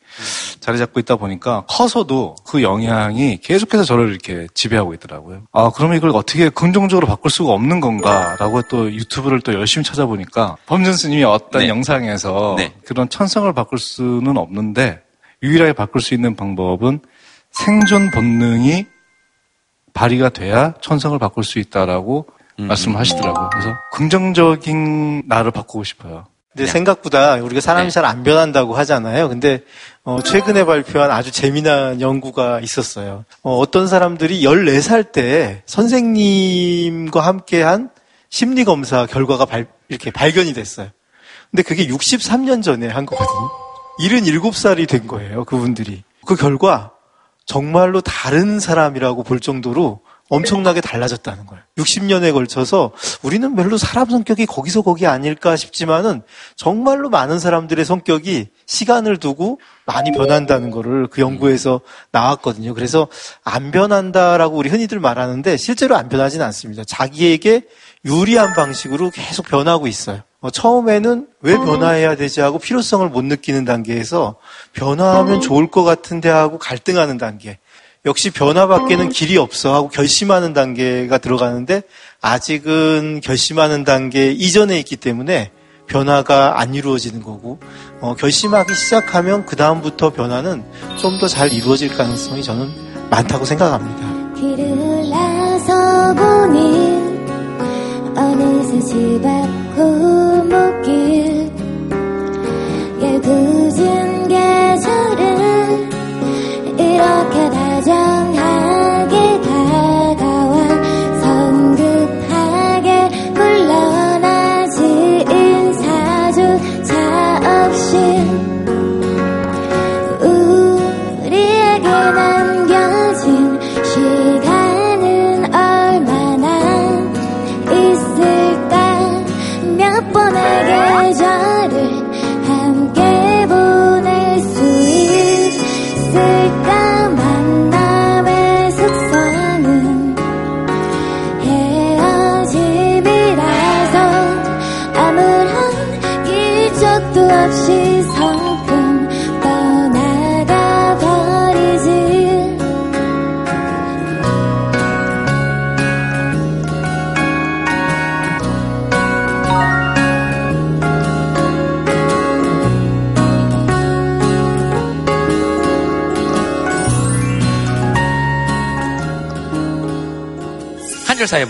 자리 잡고 있다 보니까 커서도 그 영향이 계속해서 저를 이렇게 지배하고 있더라고요. 아, 그러면 이걸 어떻게 긍정적으로 바꿀 수가 없는 건가라고 또 유튜브를 또 열심히 찾아보니까 범준 스님이 어떤 네. 영상에서 네. 그런 천성을 바꿀 수는 없는데 유일하게 바꿀 수 있는 방법은 생존 본능이 발휘가 돼야 천성을 바꿀 수 있다라고 음. 말씀을 하시더라고요. 그래서 긍정적인 나를 바꾸고 싶어요. 근데 네. 생각보다 우리가 사람이 네. 잘안 변한다고 하잖아요. 근데 어, 최근에 발표한 아주 재미난 연구가 있었어요. 어, 떤 사람들이 14살 때 선생님과 함께한 심리 검사 결과가 발, 이렇게 발견이 됐어요. 근데 그게 63년 전에 한 거거든요. 77살이 된 거예요, 그분들이. 그 결과 정말로 다른 사람이라고 볼 정도로 엄청나게 달라졌다는 거예요. 60년에 걸쳐서 우리는 별로 사람 성격이 거기서 거기 아닐까 싶지만은 정말로 많은 사람들의 성격이 시간을 두고 많이 변한다는 거를 그 연구에서 나왔거든요. 그래서 안 변한다라고 우리 흔히들 말하는데 실제로 안 변하지는 않습니다. 자기에게 유리한 방식으로 계속 변하고 있어요. 어, 처음에는 왜 변화해야 되지 하고 필요성을 못 느끼는 단계에서 변화하면 좋을 것 같은데 하고 갈등하는 단계. 역시 변화밖에는 길이 없어 하고 결심하는 단계가 들어가는데 아직은 결심하는 단계 이전에 있기 때문에 변화가 안 이루어지는 거고 어, 결심하기 시작하면 그 다음부터 변화는 좀 더 잘 이루어질 가능성이 저는 많다고 생각합니다. 길을 나서 보니 어느새 집 앞 골목길 예궂은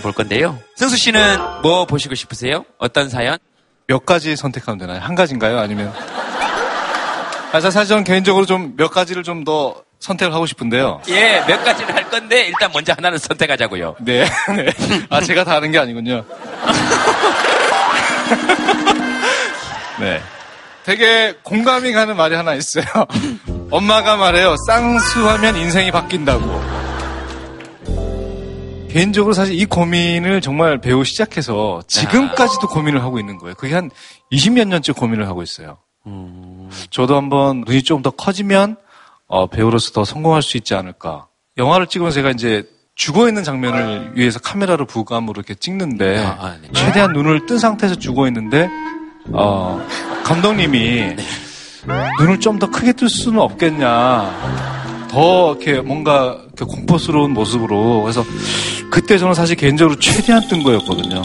볼 건데요. 승수 씨는 뭐 보시고 싶으세요? 어떤 사연? 몇 가지 선택하면 되나요? 한 가지인가요? 아니면? 아, 사실 저는 개인적으로 좀 몇 가지를 좀 더 선택을 하고 싶은데요. 예, 몇 가지를 할 건데 일단 먼저 하나는 선택하자고요. 네. 네. 아, 제가 다 하는 게 아니군요. 네. 되게 공감이 가는 말이 하나 있어요. 엄마가 말해요. 쌍수하면 인생이 바뀐다고. 개인적으로 사실 이 고민을 정말 배우 시작해서 지금까지도 고민을 하고 있는 거예요. 그게 한 20몇 년째 고민을 하고 있어요. 음... 저도 한번 눈이 좀 더 커지면 어, 배우로서 더 성공할 수 있지 않을까. 영화를 찍으면서 제가 이제 죽어 있는 장면을 위해서 카메라로 부감으로 이렇게 찍는데 아, 아, 네. 최대한 눈을 뜬 상태에서 죽어 있는데 어, 감독님이 네. 눈을 좀 더 크게 뜰 수는 없겠냐. 더 이렇게 뭔가 이렇게 공포스러운 모습으로 그래서 그때 저는 사실 개인적으로 최대한 뜬 거였거든요.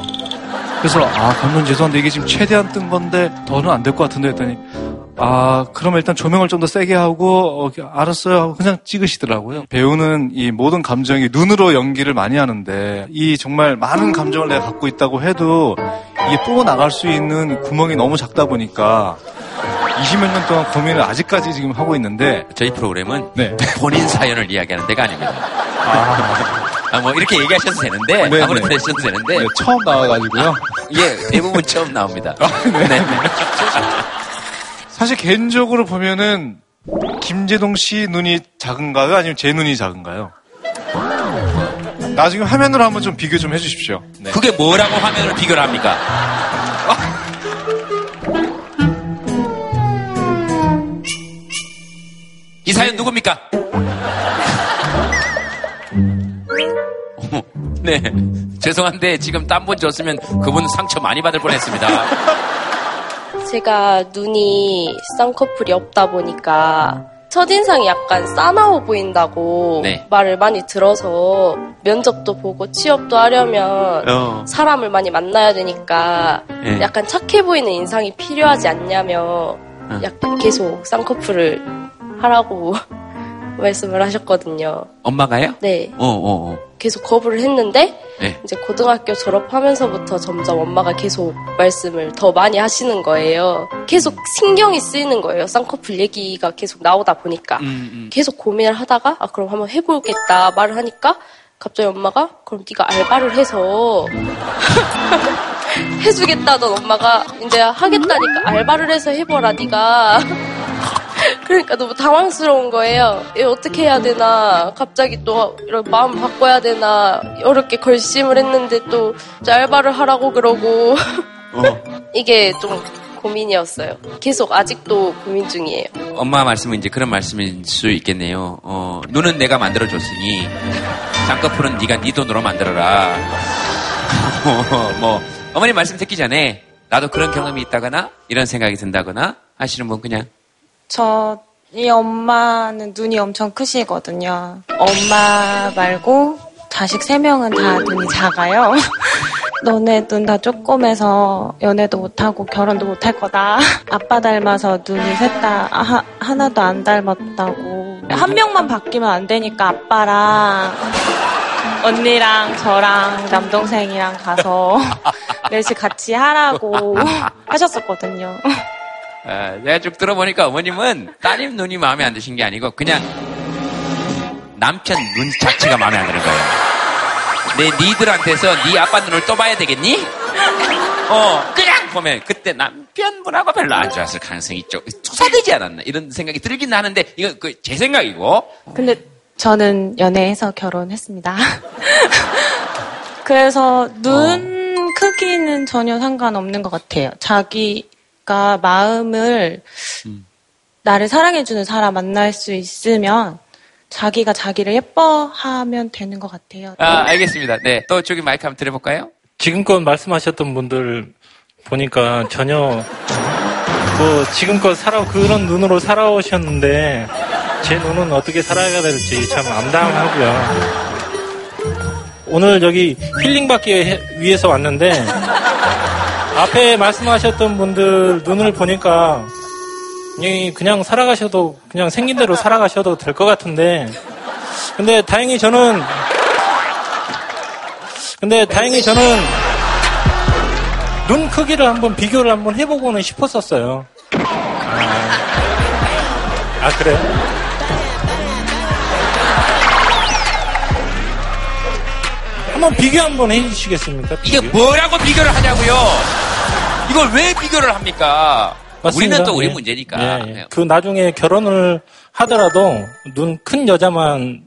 그래서 아 감독님 죄송한데 이게 지금 최대한 뜬 건데 더는 안 될 것 같은데 했더니 아 그러면 일단 조명을 좀 더 세게 하고 어, 알았어요 하고 그냥 찍으시더라고요. 배우는 이 모든 감정이 눈으로 연기를 많이 하는데 이 정말 많은 감정을 내가 갖고 있다고 해도 이게 뿜어 나갈 수 있는 구멍이 너무 작다 보니까 20몇 년 동안 고민을 아직까지 지금 하고 있는데 저희 프로그램은 네. 본인 사연을 이야기하는 데가 아닙니다. 아, 아, 뭐 이렇게 얘기하셔도 되는데 네, 아무래도 네. 하셔도 되는데 네, 처음 나와가지고요. 아, 예, 대부분 처음 나옵니다. 아, 네. 네. 사실 개인적으로 보면은 김재동 씨 눈이 작은가요? 아니면 제 눈이 작은가요? 나중에 화면으로 한번 좀 비교 좀 해주십시오. 네. 그게 뭐라고 화면을 비교를 합니까? 이 사연 누굽니까? 네. 죄송한데 지금 딴 분 줬으면 그분 상처 많이 받을 뻔했습니다. 제가 눈이 쌍꺼풀이 없다 보니까 첫인상이 약간 싸나워 보인다고 네. 말을 많이 들어서 면접도 보고 취업도 하려면 어. 사람을 많이 만나야 되니까 네. 약간 착해 보이는 인상이 필요하지 않냐며 어. 약간 계속 쌍꺼풀을 하라고 말씀을 하셨거든요. 엄마가요? 네. 어, 어, 어. 계속 거부를 했는데 네. 이제 고등학교 졸업하면서부터 점점 엄마가 계속 말씀을 더 많이 하시는 거예요. 계속 신경이 쓰이는 거예요. 쌍꺼풀 얘기가 계속 나오다 보니까 음, 음. 계속 고민을 하다가 아 그럼 한번 해보겠다 말을 하니까 갑자기 엄마가 그럼 네가 알바를 해서 해주겠다던 엄마가 이제 하겠다니까 알바를 해서 해보라 네가 그러니까 너무 당황스러운 거예요. 어떻게 해야 되나, 갑자기 또 이런 마음 바꿔야 되나, 어렵게 결심을 했는데 또 알바를 하라고 그러고. 어. 이게 좀 고민이었어요. 계속 아직도 고민 중이에요. 엄마 말씀은 이제 그런 말씀일 수 있겠네요. 어, 눈은 내가 만들어줬으니 쌍꺼풀은 네가 네 돈으로 만들어라. 뭐 어머니 말씀 듣기 전에 나도 그런 경험이 있다거나 이런 생각이 든다거나 하시는 분 그냥 저희 엄마는 눈이 엄청 크시거든요. 엄마 말고 자식 세 명은 다 눈이 작아요. 너네 눈다 조그매서 연애도 못하고 결혼도 못할 거다. 아빠 닮아서 눈이 셋다 하나도 안 닮았다고. 한 명만 바뀌면 안 되니까 아빠랑 언니랑 저랑 남동생이랑 가서 넷이 같이 하라고 하셨었거든요. 어, 내가 쭉 들어보니까 어머님은 따님 눈이 마음에 안 드신 게 아니고 그냥 남편 눈 자체가 마음에 안 드는 거예요. 내 니들한테서 네 아빠 눈을 또 봐야 되겠니? 어, 그냥 보면 그때 남편분하고 별로 안 좋았을 가능성이 좀 투사되지 않았나 이런 생각이 들긴 하는데 이건 그 제 생각이고. 근데 저는 연애해서 결혼했습니다. 그래서 눈 어. 크기는 전혀 상관없는 것 같아요. 자기 그러니까 마음을 음. 나를 사랑해주는 사람 만날 수 있으면 자기가 자기를 예뻐하면 되는 것 같아요. 아, 알겠습니다. 네. 또 저기 마이크 한번 드려볼까요? 지금껏 말씀하셨던 분들 보니까 전혀 뭐 지금껏 살아 그런 눈으로 살아오셨는데 제 눈은 어떻게 살아야 될지 참 암담하고요. 오늘 여기 힐링 받기 위해서 왔는데 앞에 말씀하셨던 분들 눈을 보니까 그냥 살아가셔도 그냥 생긴 대로 살아가셔도 될 것 같은데 근데 다행히 저는 근데 다행히 저는 눈 크기를 한번 비교를 한번 해보고는 싶었었어요. 아, 아 그래요? 한번 비교 한번 해주시겠습니까? 이게 뭐라고 비교를 하냐고요? 이걸 왜 비교를 합니까? 맞습니다. 우리는 또 우리 예. 문제니까. 예, 예. 그 나중에 결혼을 하더라도 눈 큰 여자만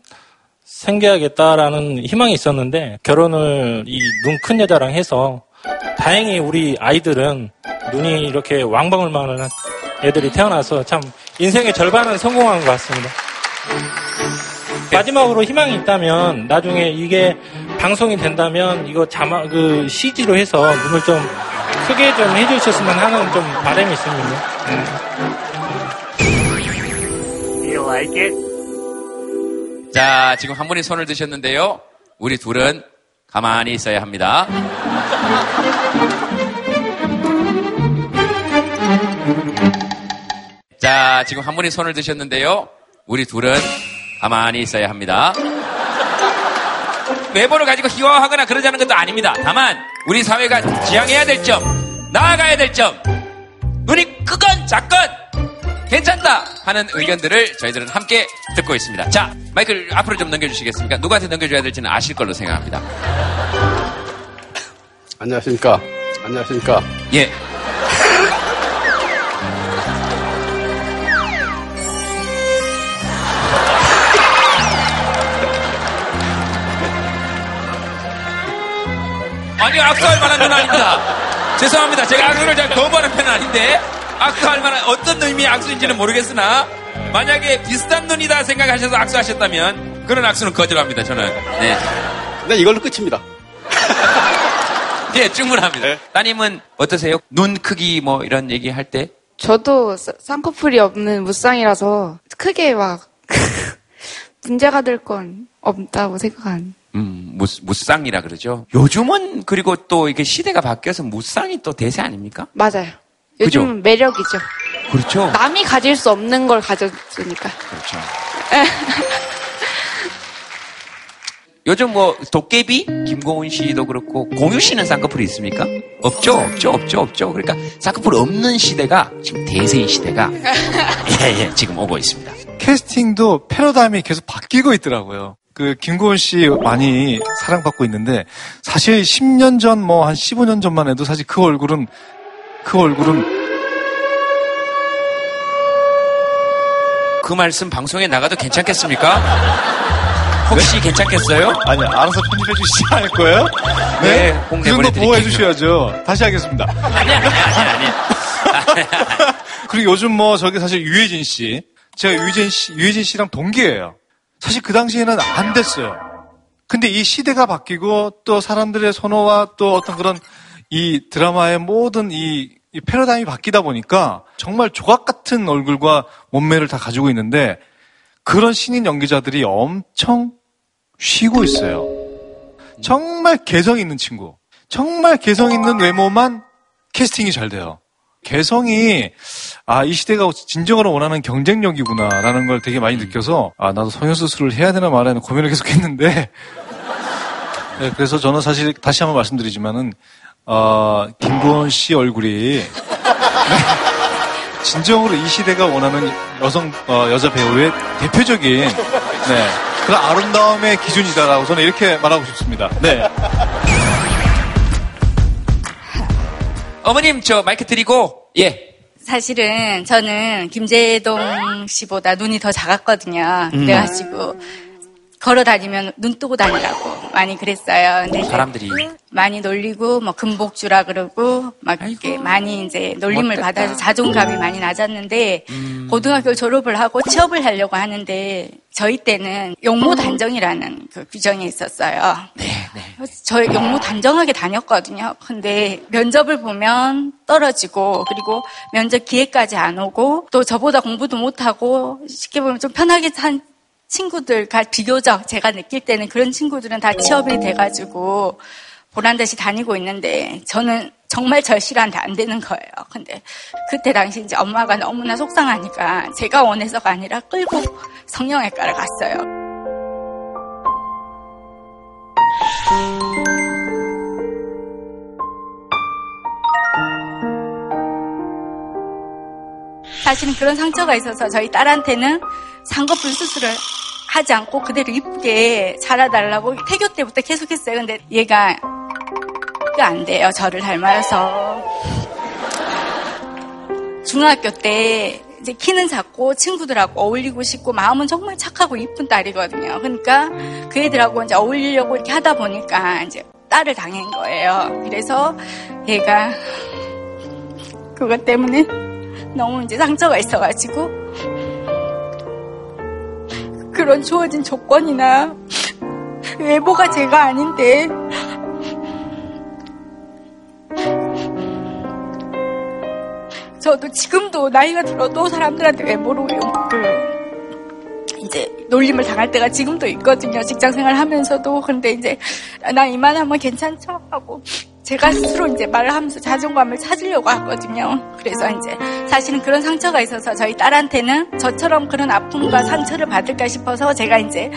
생겨야겠다라는 희망이 있었는데 결혼을 이 눈 큰 여자랑 해서 다행히 우리 아이들은 눈이 이렇게 왕방울만한 애들이 태어나서 참 인생의 절반은 성공한 것 같습니다. 마지막으로 희망이 있다면 나중에 이게 방송이 된다면 이거 자막 그 CG로 해서 눈을 좀 크게 좀 해주셨으면 하는 좀 바람이 있습니다. You like it? 자, 지금 한 분이 손을 드셨는데요. 우리 둘은 가만히 있어야 합니다. 자, 지금 한 분이 손을 드셨는데요. 우리 둘은 가만히 있어야 합니다. 외모를 가지고 희화하거나 그러자는 것도 아닙니다. 다만 우리 사회가 지향해야 될 점, 나아가야 될 점, 눈이 크건 작건 괜찮다 하는 의견들을 저희들은 함께 듣고 있습니다. 자, 마이크를 앞으로 좀 넘겨주시겠습니까? 누구한테 넘겨줘야 될지는 아실 걸로 생각합니다. 안녕하십니까. 안녕하십니까. 예. 아니, 악수할 만한 건 아닙니다. 죄송합니다. 제가 악수를 잘 거부하는 편은 아닌데, 악수할 만한 어떤 의미의 악수인지는 모르겠으나, 만약에 비슷한 눈이다 생각하셔서 악수하셨다면, 그런 악수는 거절합니다, 저는. 네. 네, 이걸로 끝입니다. 예, 충분합니다. 네. 따님은 어떠세요? 눈 크기 뭐 이런 얘기 할 때? 저도 쌍꺼풀이 없는 무쌍이라서 크게 막 문제가 될 건 없다고 생각한. 음, 무, 무쌍이라 그러죠. 요즘은 그리고 또 이게 시대가 바뀌어서 무쌍이 또 대세 아닙니까? 맞아요. 요즘 은 매력이죠. 그렇죠. 남이 가질 수 없는 걸 가졌으니까. 그렇죠. 요즘 뭐 도깨비 김고은 씨도 그렇고 공유 씨는 쌍꺼풀이 있습니까? 없죠, 없죠, 없죠, 없죠. 그러니까 쌍꺼풀 없는 시대가 지금 대세인 시대가 예, 예, 지금 오고 있습니다. 캐스팅도 패러다임이 계속 바뀌고 있더라고요. 그 김고은 씨 많이 사랑받고 있는데 사실 10년 전 뭐 한 15년 전만 해도 사실 그 얼굴은 그 얼굴은 그 말씀 방송에 나가도 괜찮겠습니까? 혹시 네? 괜찮겠어요? 아니, 알아서 편집해 주시지 않을 거예요? 네. 네그 정도 보호해 주셔야죠. 다시 하겠습니다. 아니, 아니, 아니, 아니. 그리고 요즘 뭐 저기 사실 유해진 씨. 제가 유해진 씨, 유해진 씨랑 동기예요. 사실 그 당시에는 안 됐어요. 근데 이 시대가 바뀌고 또 사람들의 선호와 또 어떤 그런 이 드라마의 모든 이, 이 패러다임이 바뀌다 보니까 정말 조각 같은 얼굴과 몸매를 다 가지고 있는데 그런 신인 연기자들이 엄청 쉬고 있어요. 정말 개성 있는 친구. 정말 개성 있는 외모만 캐스팅이 잘 돼요. 개성이 아 이 시대가 진정으로 원하는 경쟁력이구나라는 걸 되게 많이 느껴서 아 나도 성형수술을 해야 되나 말아야 되나 고민을 계속 했는데 네, 그래서 저는 사실 다시 한번 말씀드리지만은 어, 김고은 씨 얼굴이 진정으로 이 시대가 원하는 여성 어, 여자 배우의 대표적인 네, 그런 아름다움의 기준이다라고 저는 이렇게 말하고 싶습니다. 네. 어머님 저 마이크 드리고 예. 사실은 저는 김재동 씨보다 눈이 더 작았거든요. 음. 그래가지고 걸어 다니면 눈 뜨고 다니라고 많이 그랬어요. 근데 사람들이 많이 놀리고 뭐 금복주라 그러고 막 이렇게 많이 이제 놀림을 멋졌다. 받아서 자존감이 많이 낮았는데 음. 고등학교 졸업을 하고 취업을 하려고 하는데 저희 때는 용모 단정이라는 그 규정이 있었어요. 네, 네. 저희 용모 단정하게 다녔거든요. 근데 면접을 보면 떨어지고 그리고 면접 기회까지 안 오고 또 저보다 공부도 못하고 쉽게 보면 좀 편하게 산 친구들과 비교적 제가 느낄 때는 그런 친구들은 다 취업이 돼가지고 보란 듯이 다니고 있는데 저는 정말 절실한데 안 되는 거예요. 근데 그때 당시 이제 엄마가 너무나 속상하니까 제가 원해서가 아니라 끌고 성형외과를 갔어요. 사실은 그런 상처가 있어서 저희 딸한테는 상거풀 수술을 하지 않고 그대로 이쁘게 자라달라고 태교 때부터 계속했어요. 근데 얘가 안 돼요. 저를 닮아서. 중학교 때 이제 키는 작고 친구들하고 어울리고 싶고 마음은 정말 착하고 이쁜 딸이거든요. 그러니까 그 애들하고 이제 어울리려고 이렇게 하다 보니까 이제 딸을 당한 거예요. 그래서 얘가 그것 때문에 너무 이제 상처가 있어가지고 그런 주어진 조건이나 외모가 제가 아닌데 저도 지금도 나이가 들어도 사람들한테 외모로 그 이제 놀림을 당할 때가 지금도 있거든요. 직장 생활 하면서도. 근데 이제 나 이만하면 괜찮죠? 하고 제가 스스로 이제 말을 하면서 자존감을 찾으려고 하거든요. 그래서 이제 사실은 그런 상처가 있어서 저희 딸한테는 저처럼 그런 아픔과 상처를 받을까 싶어서 제가 이제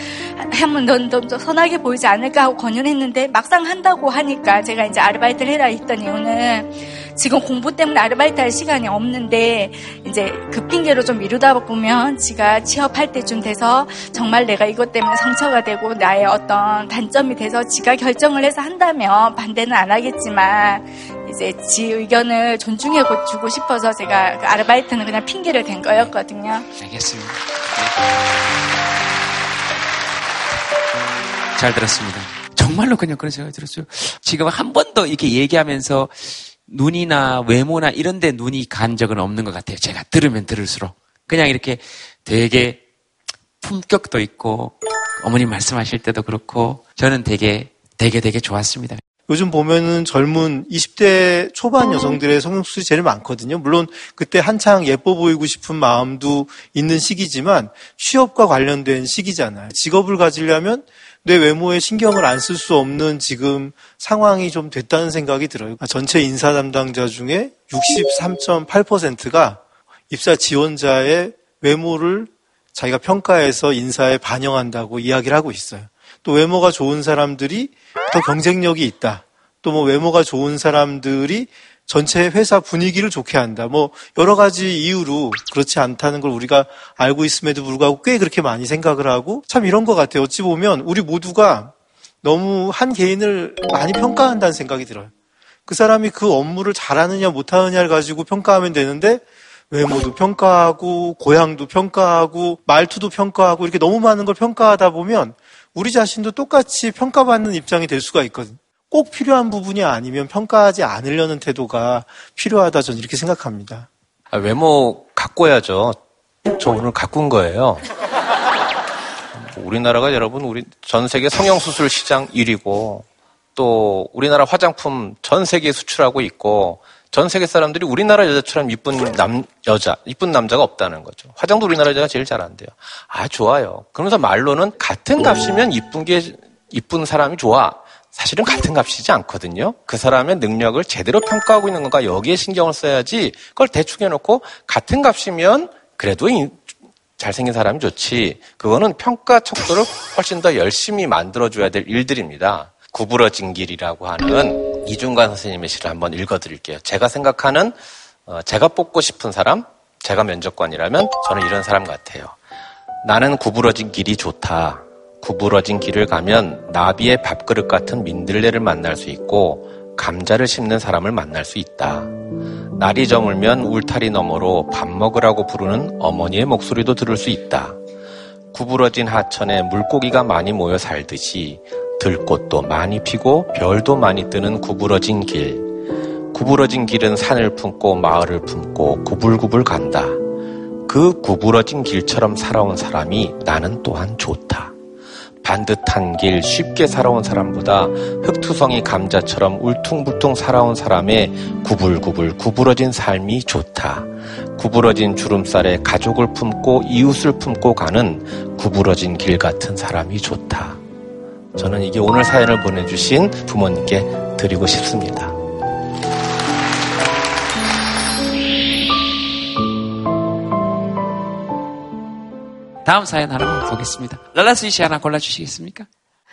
하면 넌좀 선하게 보이지 않을까 하고 권유를 했는데 막상 한다고 하니까 제가 이제 아르바이트를 해라 했던 이유는 지금 공부 때문에 아르바이트 할 시간이 없는데 이제 그 핑계로 좀 미루다 보면 지가 취업할 때쯤 돼서 정말 내가 이것 때문에 상처가 되고 나의 어떤 단점이 돼서 지가 결정을 해서 한다면 반대는 안 하겠지만 이제 지 의견을 존중해 주고 싶어서 제가 그 아르바이트는 그냥 핑계를 댄 거였거든요. 알겠습니다. 네. 잘 들었습니다. 정말로 그냥 그런 생각이 들었어요. 지금 한 번 더 이렇게 얘기하면서 눈이나 외모나 이런 데 눈이 간 적은 없는 것 같아요. 제가 들으면 들을수록. 그냥 이렇게 되게 품격도 있고 어머님 말씀하실 때도 그렇고 저는 되게 되게 되게 좋았습니다. 요즘 보면은 젊은 20대 초반 여성들의 성형수술이 제일 많거든요. 물론 그때 한창 예뻐 보이고 싶은 마음도 있는 시기지만 취업과 관련된 시기잖아요. 직업을 가지려면 내 외모에 신경을 안 쓸 수 없는 지금 상황이 좀 됐다는 생각이 들어요. 전체 인사 담당자 중에 63.8%가 입사 지원자의 외모를 자기가 평가해서 인사에 반영한다고 이야기를 하고 있어요. 또 외모가 좋은 사람들이 더 경쟁력이 있다. 또 뭐 외모가 좋은 사람들이 전체 회사 분위기를 좋게 한다. 뭐 여러 가지 이유로 그렇지 않다는 걸 우리가 알고 있음에도 불구하고 꽤 그렇게 많이 생각을 하고 참 이런 것 같아요. 어찌 보면 우리 모두가 너무 한 개인을 많이 평가한다는 생각이 들어요. 그 사람이 그 업무를 잘하느냐 못하느냐를 가지고 평가하면 되는데 외모도 평가하고 고향도 평가하고 말투도 평가하고 이렇게 너무 많은 걸 평가하다 보면 우리 자신도 똑같이 평가받는 입장이 될 수가 있거든. 꼭 필요한 부분이 아니면 평가하지 않으려는 태도가 필요하다 저는 이렇게 생각합니다. 아, 외모 가꿔야죠. 저 오늘 가꾼 거예요. 우리나라가 여러분 우리 전 세계 성형 수술 시장 1위고 또 우리나라 화장품 전 세계에 수출하고 있고 전 세계 사람들이 우리나라 여자처럼 이쁜 남 여자, 이쁜 남자가 없다는 거죠. 화장도 우리나라 여자가 제일 잘한대요. 아 좋아요. 그러면서 말로는 같은 값이면 이쁜 게 이쁜 사람이 좋아. 사실은 같은 값이지 않거든요. 그 사람의 능력을 제대로 평가하고 있는 건가 여기에 신경을 써야지 그걸 대충 해놓고 같은 값이면 그래도 잘생긴 사람이 좋지. 그거는 평가 척도를 훨씬 더 열심히 만들어줘야 될 일들입니다. 구부러진 길이라고 하는 이중관 선생님의 시를 한번 읽어드릴게요. 제가 생각하는 어, 제가 뽑고 싶은 사람, 제가 면접관이라면 저는 이런 사람 같아요. 나는 구부러진 길이 좋다. 구부러진 길을 가면 나비의 밥그릇 같은 민들레를 만날 수 있고 감자를 심는 사람을 만날 수 있다. 날이 저물면 울타리 너머로 밥 먹으라고 부르는 어머니의 목소리도 들을 수 있다. 구부러진 하천에 물고기가 많이 모여 살듯이 들꽃도 많이 피고 별도 많이 뜨는 구부러진 길. 구부러진 길은 산을 품고 마을을 품고 구불구불 간다. 그 구부러진 길처럼 살아온 사람이 나는 또한 좋다. 반듯한 길 쉽게 살아온 사람보다 흙투성이 감자처럼 울퉁불퉁 살아온 사람의 구불구불 구부러진 삶이 좋다. 구부러진 주름살에 가족을 품고 이웃을 품고 가는 구부러진 길 같은 사람이 좋다. 저는 이게 오늘 사연을 보내주신 부모님께 드리고 싶습니다. 다음 사연 하나 보겠습니다. 랄라스이 씨 하나 골라주시겠습니까?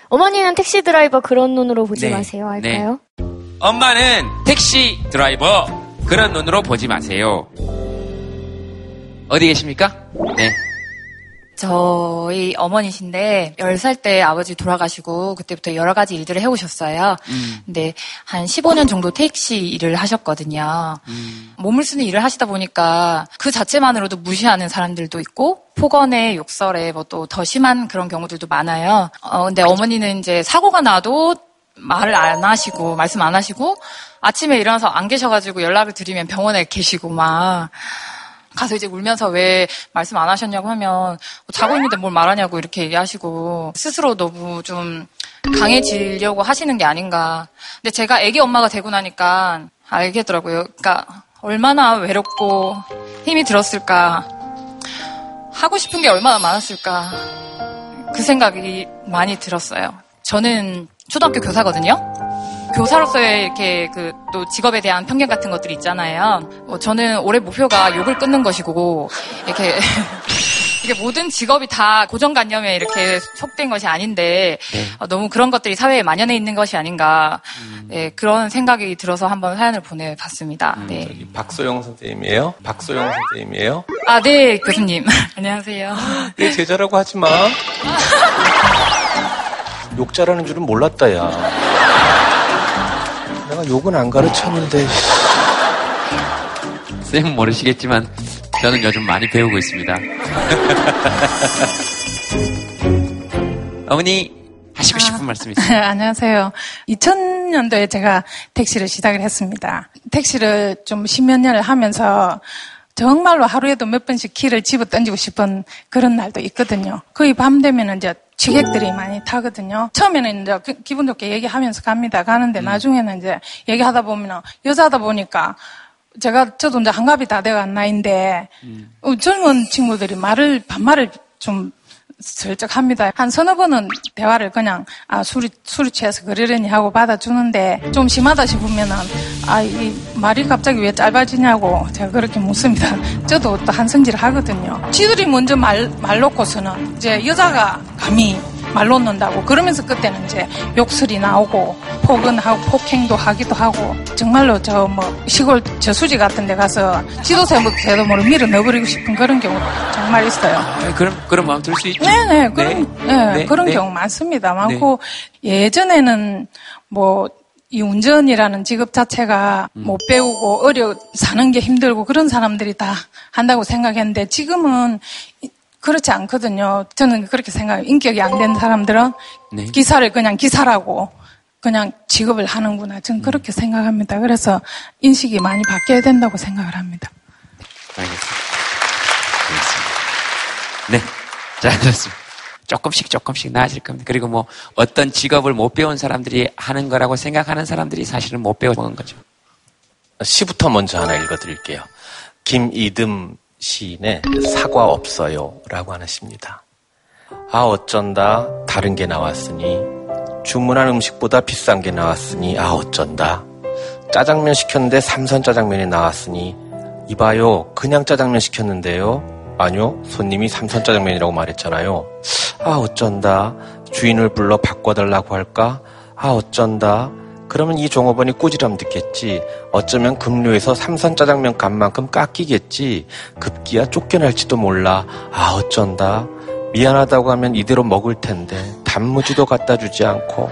어머니는 택시 드라이버 그런 눈으로 보지 네. 마세요. 할까요? 네. 엄마는 택시 드라이버 그런 눈으로 보지 마세요. 어디 계십니까? 네. 저희 어머니신데 10살 때 아버지 돌아가시고 그때부터 여러 가지 일들을 해오셨어요. 음. 근데 한 15년 정도 택시 일을 하셨거든요. 음. 몸을 쓰는 일을 하시다 보니까 그 자체만으로도 무시하는 사람들도 있고 폭언에 욕설에 뭐 또 더 심한 그런 경우들도 많아요. 어, 근데 어머니는 이제 사고가 나도 말을 안 하시고 말씀 안 하시고 아침에 일어나서 안 계셔가지고 연락을 드리면 병원에 계시고 막 가서 이제 울면서 왜 말씀 안 하셨냐고 하면 뭐 자고 있는데 뭘 말하냐고 이렇게 얘기하시고 스스로 너무 좀 강해지려고 하시는 게 아닌가. 근데 제가 애기 엄마가 되고 나니까 알겠더라고요. 그러니까 얼마나 외롭고 힘이 들었을까. 하고 싶은 게 얼마나 많았을까. 그 생각이 많이 들었어요. 저는 초등학교 교사거든요. 교사로서의 이렇게 그 또 직업에 대한 편견 같은 것들이 있잖아요. 어, 저는 올해 목표가 욕을 끊는 것이고 이렇게 이게 모든 직업이 다 고정관념에 이렇게 속된 것이 아닌데 네. 어, 너무 그런 것들이 사회에 만연해 있는 것이 아닌가 음. 네, 그런 생각이 들어서 한번 사연을 보내봤습니다. 음, 네. 박소영 선생님이에요? 박소영 선생님이에요? 아, 네, 교수님. 안녕하세요. 네, 제자라고 하지 마. 욕 잘하는 줄은 몰랐다, 야. 내가 욕은 안 가르쳤는데. 쌤은 모르시겠지만 저는 요즘 많이 배우고 있습니다. 어머니 하시고 싶은 아, 말씀 있으세요? 안녕하세요. 2000년도에 제가 택시를 시작을 했습니다. 택시를 좀 십몇 년을 하면서 정말로 하루에도 몇 번씩 키를 집어 던지고 싶은 그런 날도 있거든요. 거의 밤 되면 이제 지객들이 많이 타거든요. 처음에는 이제 그 기분 좋게 얘기하면서 갑니다. 가는데 음. 나중에는 이제 얘기하다 보면 여자다 보니까 제가 저도 이제 한갑이 다 돼간 나이인데 음. 젊은 친구들이 말을 반말을 좀 슬쩍 합니다. 한 서너 번은 대화를 그냥, 아, 술이, 술이 취해서 그러려니 하고 받아주는데, 좀 심하다 싶으면은, 아, 이 말이 갑자기 왜 짧아지냐고 제가 그렇게 묻습니다. 저도 또 한성질 하거든요. 지들이 먼저 말, 말 놓고서는 이제 여자가 감히 말 놓는다고 그러면서 그때는 이제 욕설이 나오고 폭언하고 폭행도 하기도 하고 정말로 저 뭐 시골 저수지 같은 데 가서 지도새도 모르 밀어 넣어버리고 싶은 그런 경우 정말 있어요. 네, 그런 그런 마음 들 수 있죠. 네네 그런 네, 네, 그런 네. 경우 많습니다. 많고 네. 예전에는 뭐이 운전이라는 직업 자체가 음. 못 배우고 어려 사는 게 힘들고 그런 사람들이 다 한다고 생각했는데 지금은 그렇지 않거든요. 저는 그렇게 생각해요. 인격이 안 된 사람들은 네. 기사를 그냥 기사라고 그냥 직업을 하는구나. 저는 음. 그렇게 생각합니다. 그래서 인식이 많이 바뀌어야 된다고 생각을 합니다. 알겠습니다. 네. 자, 그렇습니다. 조금씩 조금씩 나아질 겁니다. 그리고 뭐 어떤 직업을 못 배운 사람들이 하는 거라고 생각하는 사람들이 사실은 못 배워본 거죠. 시부터 먼저 하나 읽어드릴게요. 김이듬 시인의 사과 없어요 라고 하는 시입니다. 아 어쩐다. 다른 게 나왔으니 주문한 음식보다 비싼 게 나왔으니 아 어쩐다. 짜장면 시켰는데 삼선 짜장면이 나왔으니 이봐요. 그냥 짜장면 시켰는데요. 아니요 손님이 삼선 짜장면이라고 말했잖아요. 아 어쩐다. 주인을 불러 바꿔달라고 할까? 아 어쩐다 그러면 이 종업원이 꾸지람 듣겠지. 어쩌면 급료에서 삼선 짜장면 값만큼 깎이겠지. 급기야 쫓겨날지도 몰라. 아 어쩐다. 미안하다고 하면 이대로 먹을 텐데 단무지도 갖다 주지 않고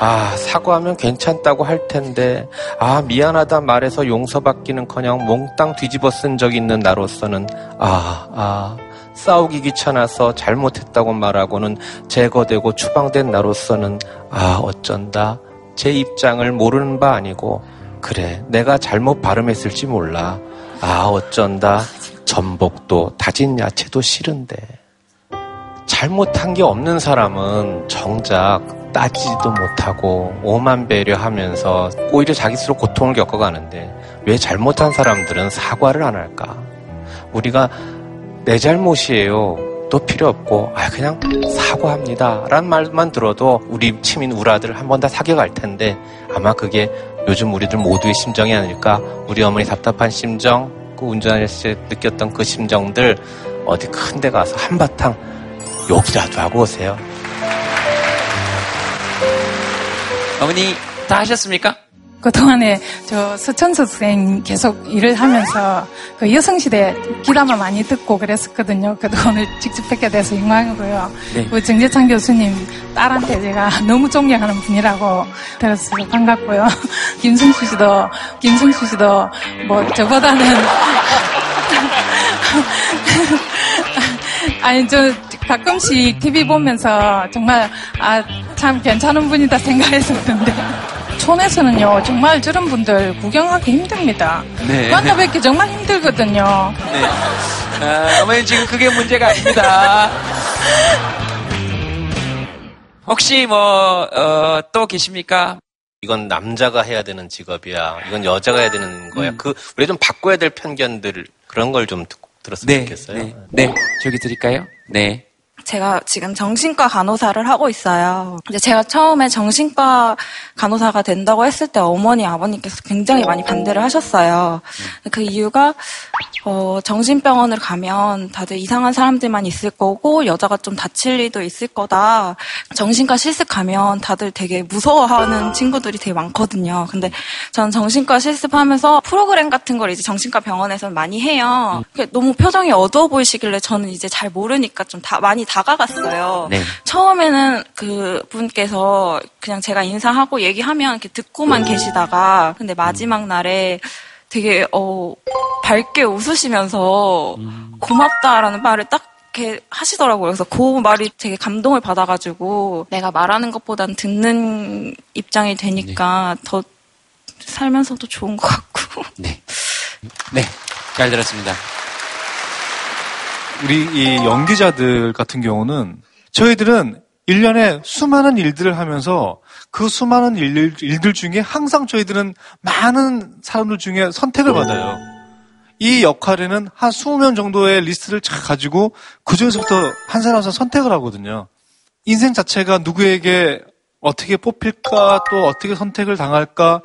아 사과하면 괜찮다고 할 텐데 아 미안하다 말해서 용서받기는 커녕 몽땅 뒤집어 쓴 적 있는 나로서는 아아 아, 싸우기 귀찮아서 잘못했다고 말하고는 제거되고 추방된 나로서는 아 어쩐다 제 입장을 모르는 바 아니고 그래 내가 잘못 발음했을지 몰라 아 어쩐다 전복도 다진 야채도 싫은데 잘못한 게 없는 사람은 정작 따지지도 못하고 오만 배려하면서 오히려 자기 스스로 고통을 겪어가는데 왜 잘못한 사람들은 사과를 안 할까? 우리가 내 잘못이에요. 또 필요 없고 아 그냥 사과합니다. 라는 말만 들어도 우리 치민 우라들 한 번 다 사겨갈 텐데 아마 그게 요즘 우리들 모두의 심정이 아닐까? 우리 어머니 답답한 심정 그 운전할 때 느꼈던 그 심정들 어디 큰 데 가서 한바탕 욕이라도 하고 오세요. 어머니 다 하셨습니까? 그동안에 저 서천서 선생 계속 일을 하면서 그 여성시대 기담화 많이 듣고 그랬었거든요. 그래도 오늘 직접 뵙게 돼서 영광이고요. 네. 그 정재창 교수님 딸한테 제가 너무 존경하는 분이라고 들었어서 반갑고요. 김승수 씨도, 김승수 씨도 뭐 저보다는 아니 저 가끔씩 TV 보면서 정말 아 참 괜찮은 분이다 생각했었는데 촌에서는요, 정말 저런 분들 구경하기 힘듭니다. 네. 만나 뵙기 정말 힘들거든요. 네. 아, 어머니 지금 그게 문제가 아닙니다. 혹시 뭐, 어, 또 계십니까? 이건 남자가 해야 되는 직업이야. 이건 여자가 해야 되는 거야. 음. 그, 우리 좀 바꿔야 될 편견들, 그런 걸 좀 들었으면 네, 좋겠어요. 네, 네. 저기 드릴까요? 네. 제가 지금 정신과 간호사를 하고 있어요. 이제 제가 처음에 정신과 간호사가 된다고 했을 때 어머니, 아버님께서 굉장히 많이 반대를 하셨어요. 그 이유가 어, 정신병원을 가면 다들 이상한 사람들만 있을 거고 여자가 좀 다칠 일도 있을 거다. 정신과 실습 가면 다들 되게 무서워하는 친구들이 되게 많거든요. 근데 전 정신과 실습하면서 프로그램 같은 걸 이제 정신과 병원에서 많이 해요. 너무 표정이 어두워 보이시길래 저는 이제 잘 모르니까 좀 다 많이 다 가갔어요. 네. 처음에는 그 분께서 그냥 제가 인사하고 얘기하면 이렇게 듣고만 계시다가 근데 마지막 날에 되게 어 밝게 웃으시면서 음. 고맙다라는 말을 딱 이렇게 하시더라고요. 그래서 그 말이 되게 감동을 받아가지고 내가 말하는 것보단 듣는 입장이 되니까 네. 더 살면서도 좋은 것 같고. 네. 네. 잘 들었습니다. 우리 이 연기자들 같은 경우는 저희들은 1년에 수많은 일들을 하면서 그 수많은 일, 일들 중에 항상 저희들은 많은 사람들 중에 선택을 받아요. 이 역할에는 한 20명 정도의 리스트를 쫙 가지고 그 중에서부터 한 사람 한 선택을 하거든요. 인생 자체가 누구에게 어떻게 뽑힐까 또 어떻게 선택을 당할까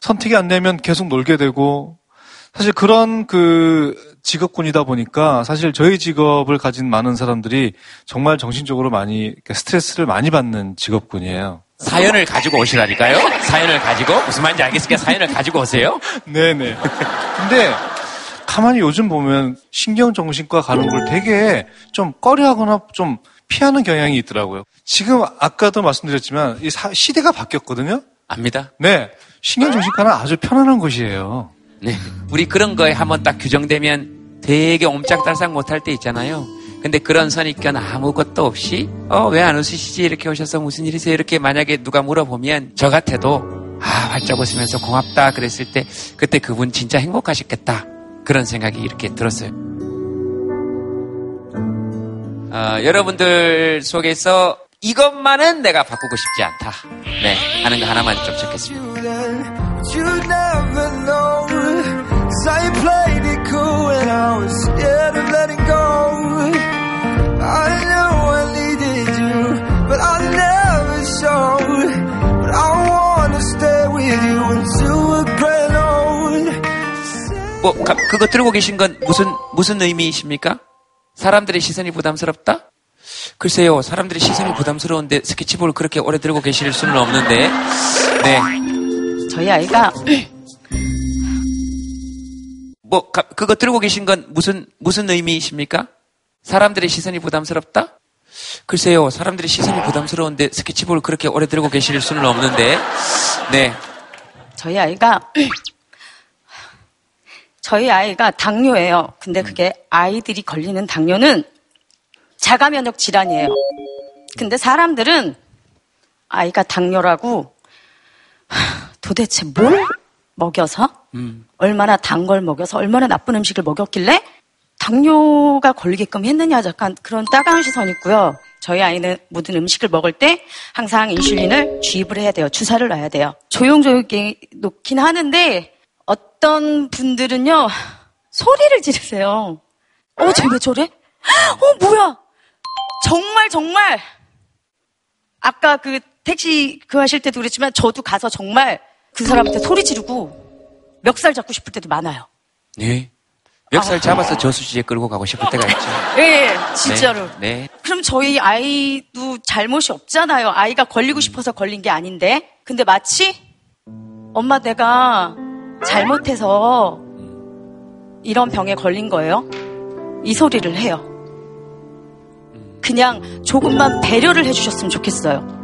선택이 안 되면 계속 놀게 되고 사실 그런 그 직업군이다 보니까 사실 저희 직업을 가진 많은 사람들이 정말 정신적으로 많이 스트레스를 많이 받는 직업군이에요. 사연을 가지고 오시라니까요? 사연을 가지고? 무슨 말인지 알겠으니까 사연을 가지고 오세요? 네네. 근데 가만히 요즘 보면 신경정신과 가는 걸 되게 좀 꺼려하거나 좀 피하는 경향이 있더라고요. 지금 아까도 말씀드렸지만 이 시대가 바뀌었거든요. 압니다. 네. 신경정신과는 아주 편안한 곳이에요. 네. 우리 그런 거에 한번 딱 규정되면 되게 옴짝달싹 못할 때 있잖아요. 근데 그런 선입견 아무것도 없이 어 왜 안 웃으시지 이렇게 오셔서 무슨 일이세요 이렇게 만약에 누가 물어보면 저 같아도 아 활짝 웃으면서 고맙다 그랬을 때 그때 그분 진짜 행복하셨겠다 그런 생각이 이렇게 들었어요. 어, 여러분들 속에서 이것만은 내가 바꾸고 싶지 않다. 네, 하는 거 하나만 좀 적겠습니다. 뭐 그거 들고 계신 건 무슨 무슨 의미이십니까? 사람들의 시선이 부담스럽다? 글쎄요, 사람들의 시선이 부담스러운데 스케치북을 그렇게 오래 들고 계실 수는 없는데, 네. 저희 아이가 뭐 가, 그거 들고 계신 건 무슨 무슨 의미이십니까? 사람들의 시선이 부담스럽다? 글쎄요, 사람들의 시선이 부담스러운데 스케치북을 그렇게 오래 들고 계실 수는 없는데, 네. 저희 아이가 저희 아이가 당뇨예요. 근데 그게 아이들이 걸리는 당뇨는 자가 면역 질환이에요. 근데 사람들은 아이가 당뇨라고 도대체 뭘 먹여서 음. 얼마나 단 걸 먹여서 얼마나 나쁜 음식을 먹였길래 당뇨가 걸리게끔 했느냐 약간 그런 따가운 시선이 있고요. 저희 아이는 모든 음식을 먹을 때 항상 인슐린을 주입을 해야 돼요. 주사를 놔야 돼요. 조용조용히 놓긴 하는데 어떤 분들은요, 소리를 지르세요. 어, 쟤왜 저래? 어, 뭐야? 정말, 정말. 아까 그 택시 그 하실 때도 그랬지만 저도 가서 정말 그 사람한테 소리 지르고 멱살 잡고 싶을 때도 많아요. 네. 멱살 아. 잡아서 저수지에 끌고 가고 싶을 때가 있죠. 네, 진짜로. 네. 네. 그럼 저희 아이도 잘못이 없잖아요. 아이가 걸리고 싶어서 걸린 게 아닌데. 근데 마치 엄마 내가 잘못해서 이런 병에 걸린 거예요. 이 소리를 해요. 그냥 조금만 배려를 해주셨으면 좋겠어요.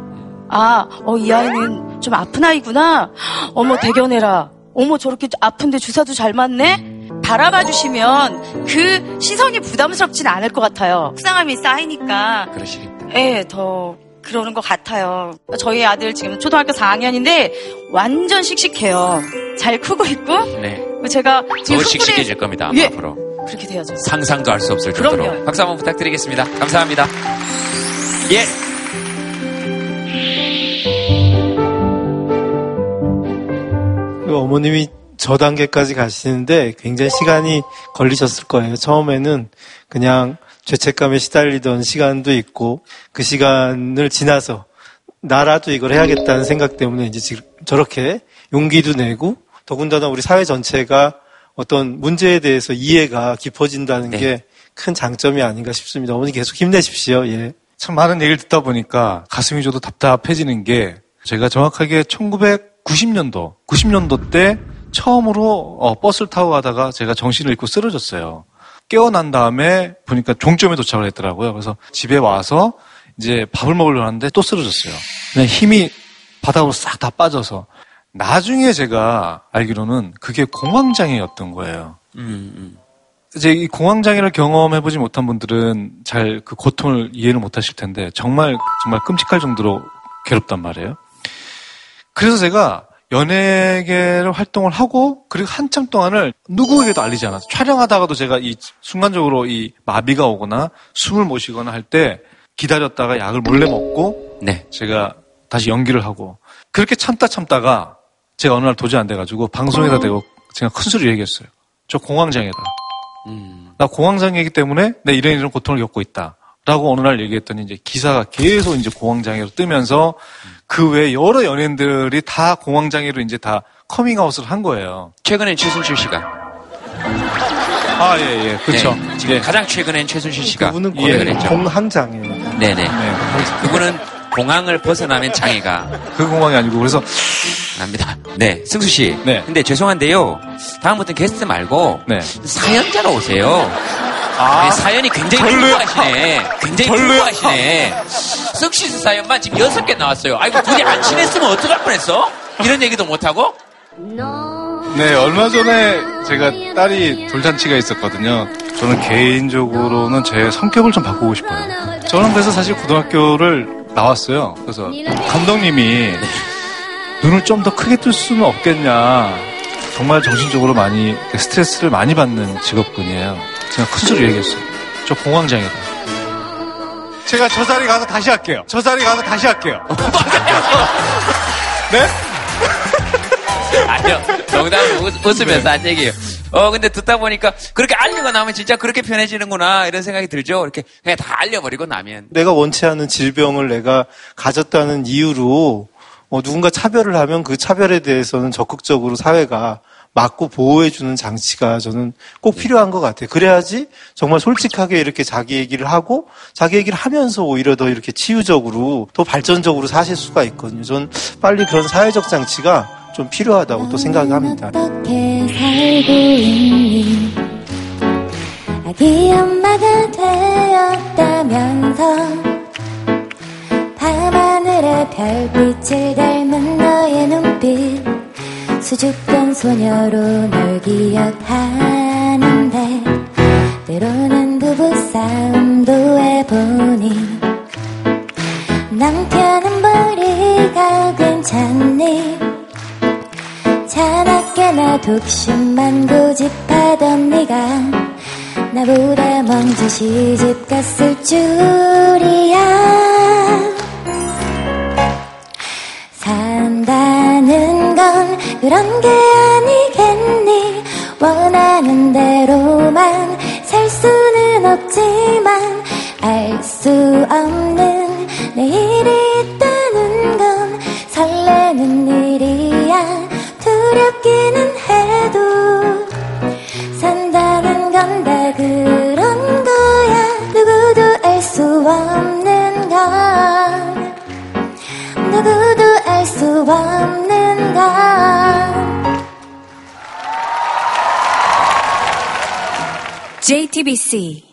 아, 어, 이 아이는 좀 아픈 아이구나. 어머, 대견해라. 어머, 저렇게 아픈데 주사도 잘 맞네? 바라봐 주시면 그 시선이 부담스럽진 않을 것 같아요. 속상함이 쌓이니까. 그러시겠다. 예, 더 그러는 것 같아요. 저희 아들 지금 초등학교 4학년인데 완전 씩씩해요. 잘 크고 있고. 네. 제가 더 씩씩해질 겁니다. 예. 앞으로. 그렇게 돼야죠. 상상도 할 수 없을 정도로. 그럼요. 박수 한번 부탁드리겠습니다. 감사합니다. 예. 그 어머님이 저 단계까지 가시는데 굉장히 시간이 걸리셨을 거예요. 처음에는 그냥 죄책감에 시달리던 시간도 있고 그 시간을 지나서 나라도 이걸 해야겠다는 생각 때문에 이제 지금 저렇게 용기도 내고 더군다나 우리 사회 전체가 어떤 문제에 대해서 이해가 깊어진다는 네. 게큰 장점이 아닌가 싶습니다. 어머니 계속 힘내십시오. 예. 참 많은 얘기를 듣다 보니까 가슴이 저도 답답해지는 게 제가 정확하게 1990년도, 90년도 때 처음으로 어, 버스를 타고 가다가 제가 정신을 잃고 쓰러졌어요. 깨어난 다음에 보니까 종점에 도착을 했더라고요. 그래서 집에 와서 이제 밥을 먹으려고 하는데 또 쓰러졌어요. 그냥 힘이 바닥으로 싹 다 빠져서. 나중에 제가 알기로는 그게 공황장애였던 거예요. 음, 음. 이제 이 공황장애를 경험해보지 못한 분들은 잘 그 고통을 이해를 못 하실 텐데 정말, 정말 끔찍할 정도로 괴롭단 말이에요. 그래서 제가 연예계를 활동을 하고 그리고 한참 동안을 누구에게도 알리지 않았어요. 촬영하다가도 제가 이 순간적으로 이 마비가 오거나 숨을 못 쉬거나 할 때 기다렸다가 약을 몰래 먹고 네. 제가 다시 연기를 하고 그렇게 참다 참다가 제가 어느 날 도저히 안 돼가지고 방송에다 대고 제가 큰 소리로 얘기했어요. 저 공황장애다. 음. 나 공황장애이기 때문에 내 이런 이런 고통을 겪고 있다. 라고 어느 날 얘기했더니 이제 기사가 계속 이제 공황장애로 뜨면서 그 외에 여러 연예인들이 다 공황장애로 이제 다 커밍아웃을 한 거예요. 최근엔 최순실 씨가. 아, 예, 예. 그렇죠. 네, 지금 네. 가장 최근엔 최순실 씨가 그분은 예. 그랬죠. 공황장애. 네네. 네. 그분은 공항을 벗어나면 장애가. 그 공항이 아니고 그래서 압니다. 네, 승수 씨. 네. 근데 죄송한데요. 다음부터 게스트 말고 네. 사연자가 오세요. 아, 네, 사연이 굉장히 풍부하시네. 굉장히 풍부하시네. 석시스 사연만 지금 여섯 개 나왔어요. 아이고 둘이 안 친했으면 어떡할 뻔했어? 이런 얘기도 못하고? 네, 얼마 전에 제가 딸이 돌잔치가 있었거든요. 저는 개인적으로는 제 성격을 좀 바꾸고 싶어요. 저는 그래서 사실 고등학교를 나왔어요. 그래서 감독님이 눈을 좀 더 크게 뜰 수는 없겠냐. 정말 정신적으로 많이 스트레스를 많이 받는 직업군이에요. 제가 큰 소리 얘기했어요. 저 공황장애다. 제가 저 자리 가서 다시 할게요. 저 자리 가서 다시 할게요. 네? 아니요. 농담 웃으면서 한 얘기예요. 어, 근데 듣다 보니까 그렇게 알리고 나면 진짜 그렇게 편해지는구나 이런 생각이 들죠. 이렇게 그냥 다 알려버리고 나면. 내가 원치 않은 질병을 내가 가졌다는 이유로 어, 누군가 차별을 하면 그 차별에 대해서는 적극적으로 사회가 막고 보호해주는 장치가 저는 꼭 네. 필요한 것 같아요. 그래야지 정말 솔직하게 이렇게 자기 얘기를 하고 자기 얘기를 하면서 오히려 더 이렇게 치유적으로 더 발전적으로 사실 수가 있거든요. 저는 빨리 그런 사회적 장치가 좀 필요하다고 또 생각합니다. 아기 엄마가 되었다면서 밤하늘의 별빛을 닮은 너의 눈빛 수줍던 소녀로 널 기억하는데 때로는 부부싸움도 해보니 남편은 머리가 괜찮니? 자나깨나 독심만 고집하던 네가 나보다 먼저 시집 갔을 줄이야 산다는 건 그런 게 아니겠니? 원하는 대로만 살 수는 없지만 알 수 없는 내일이 건 JTBC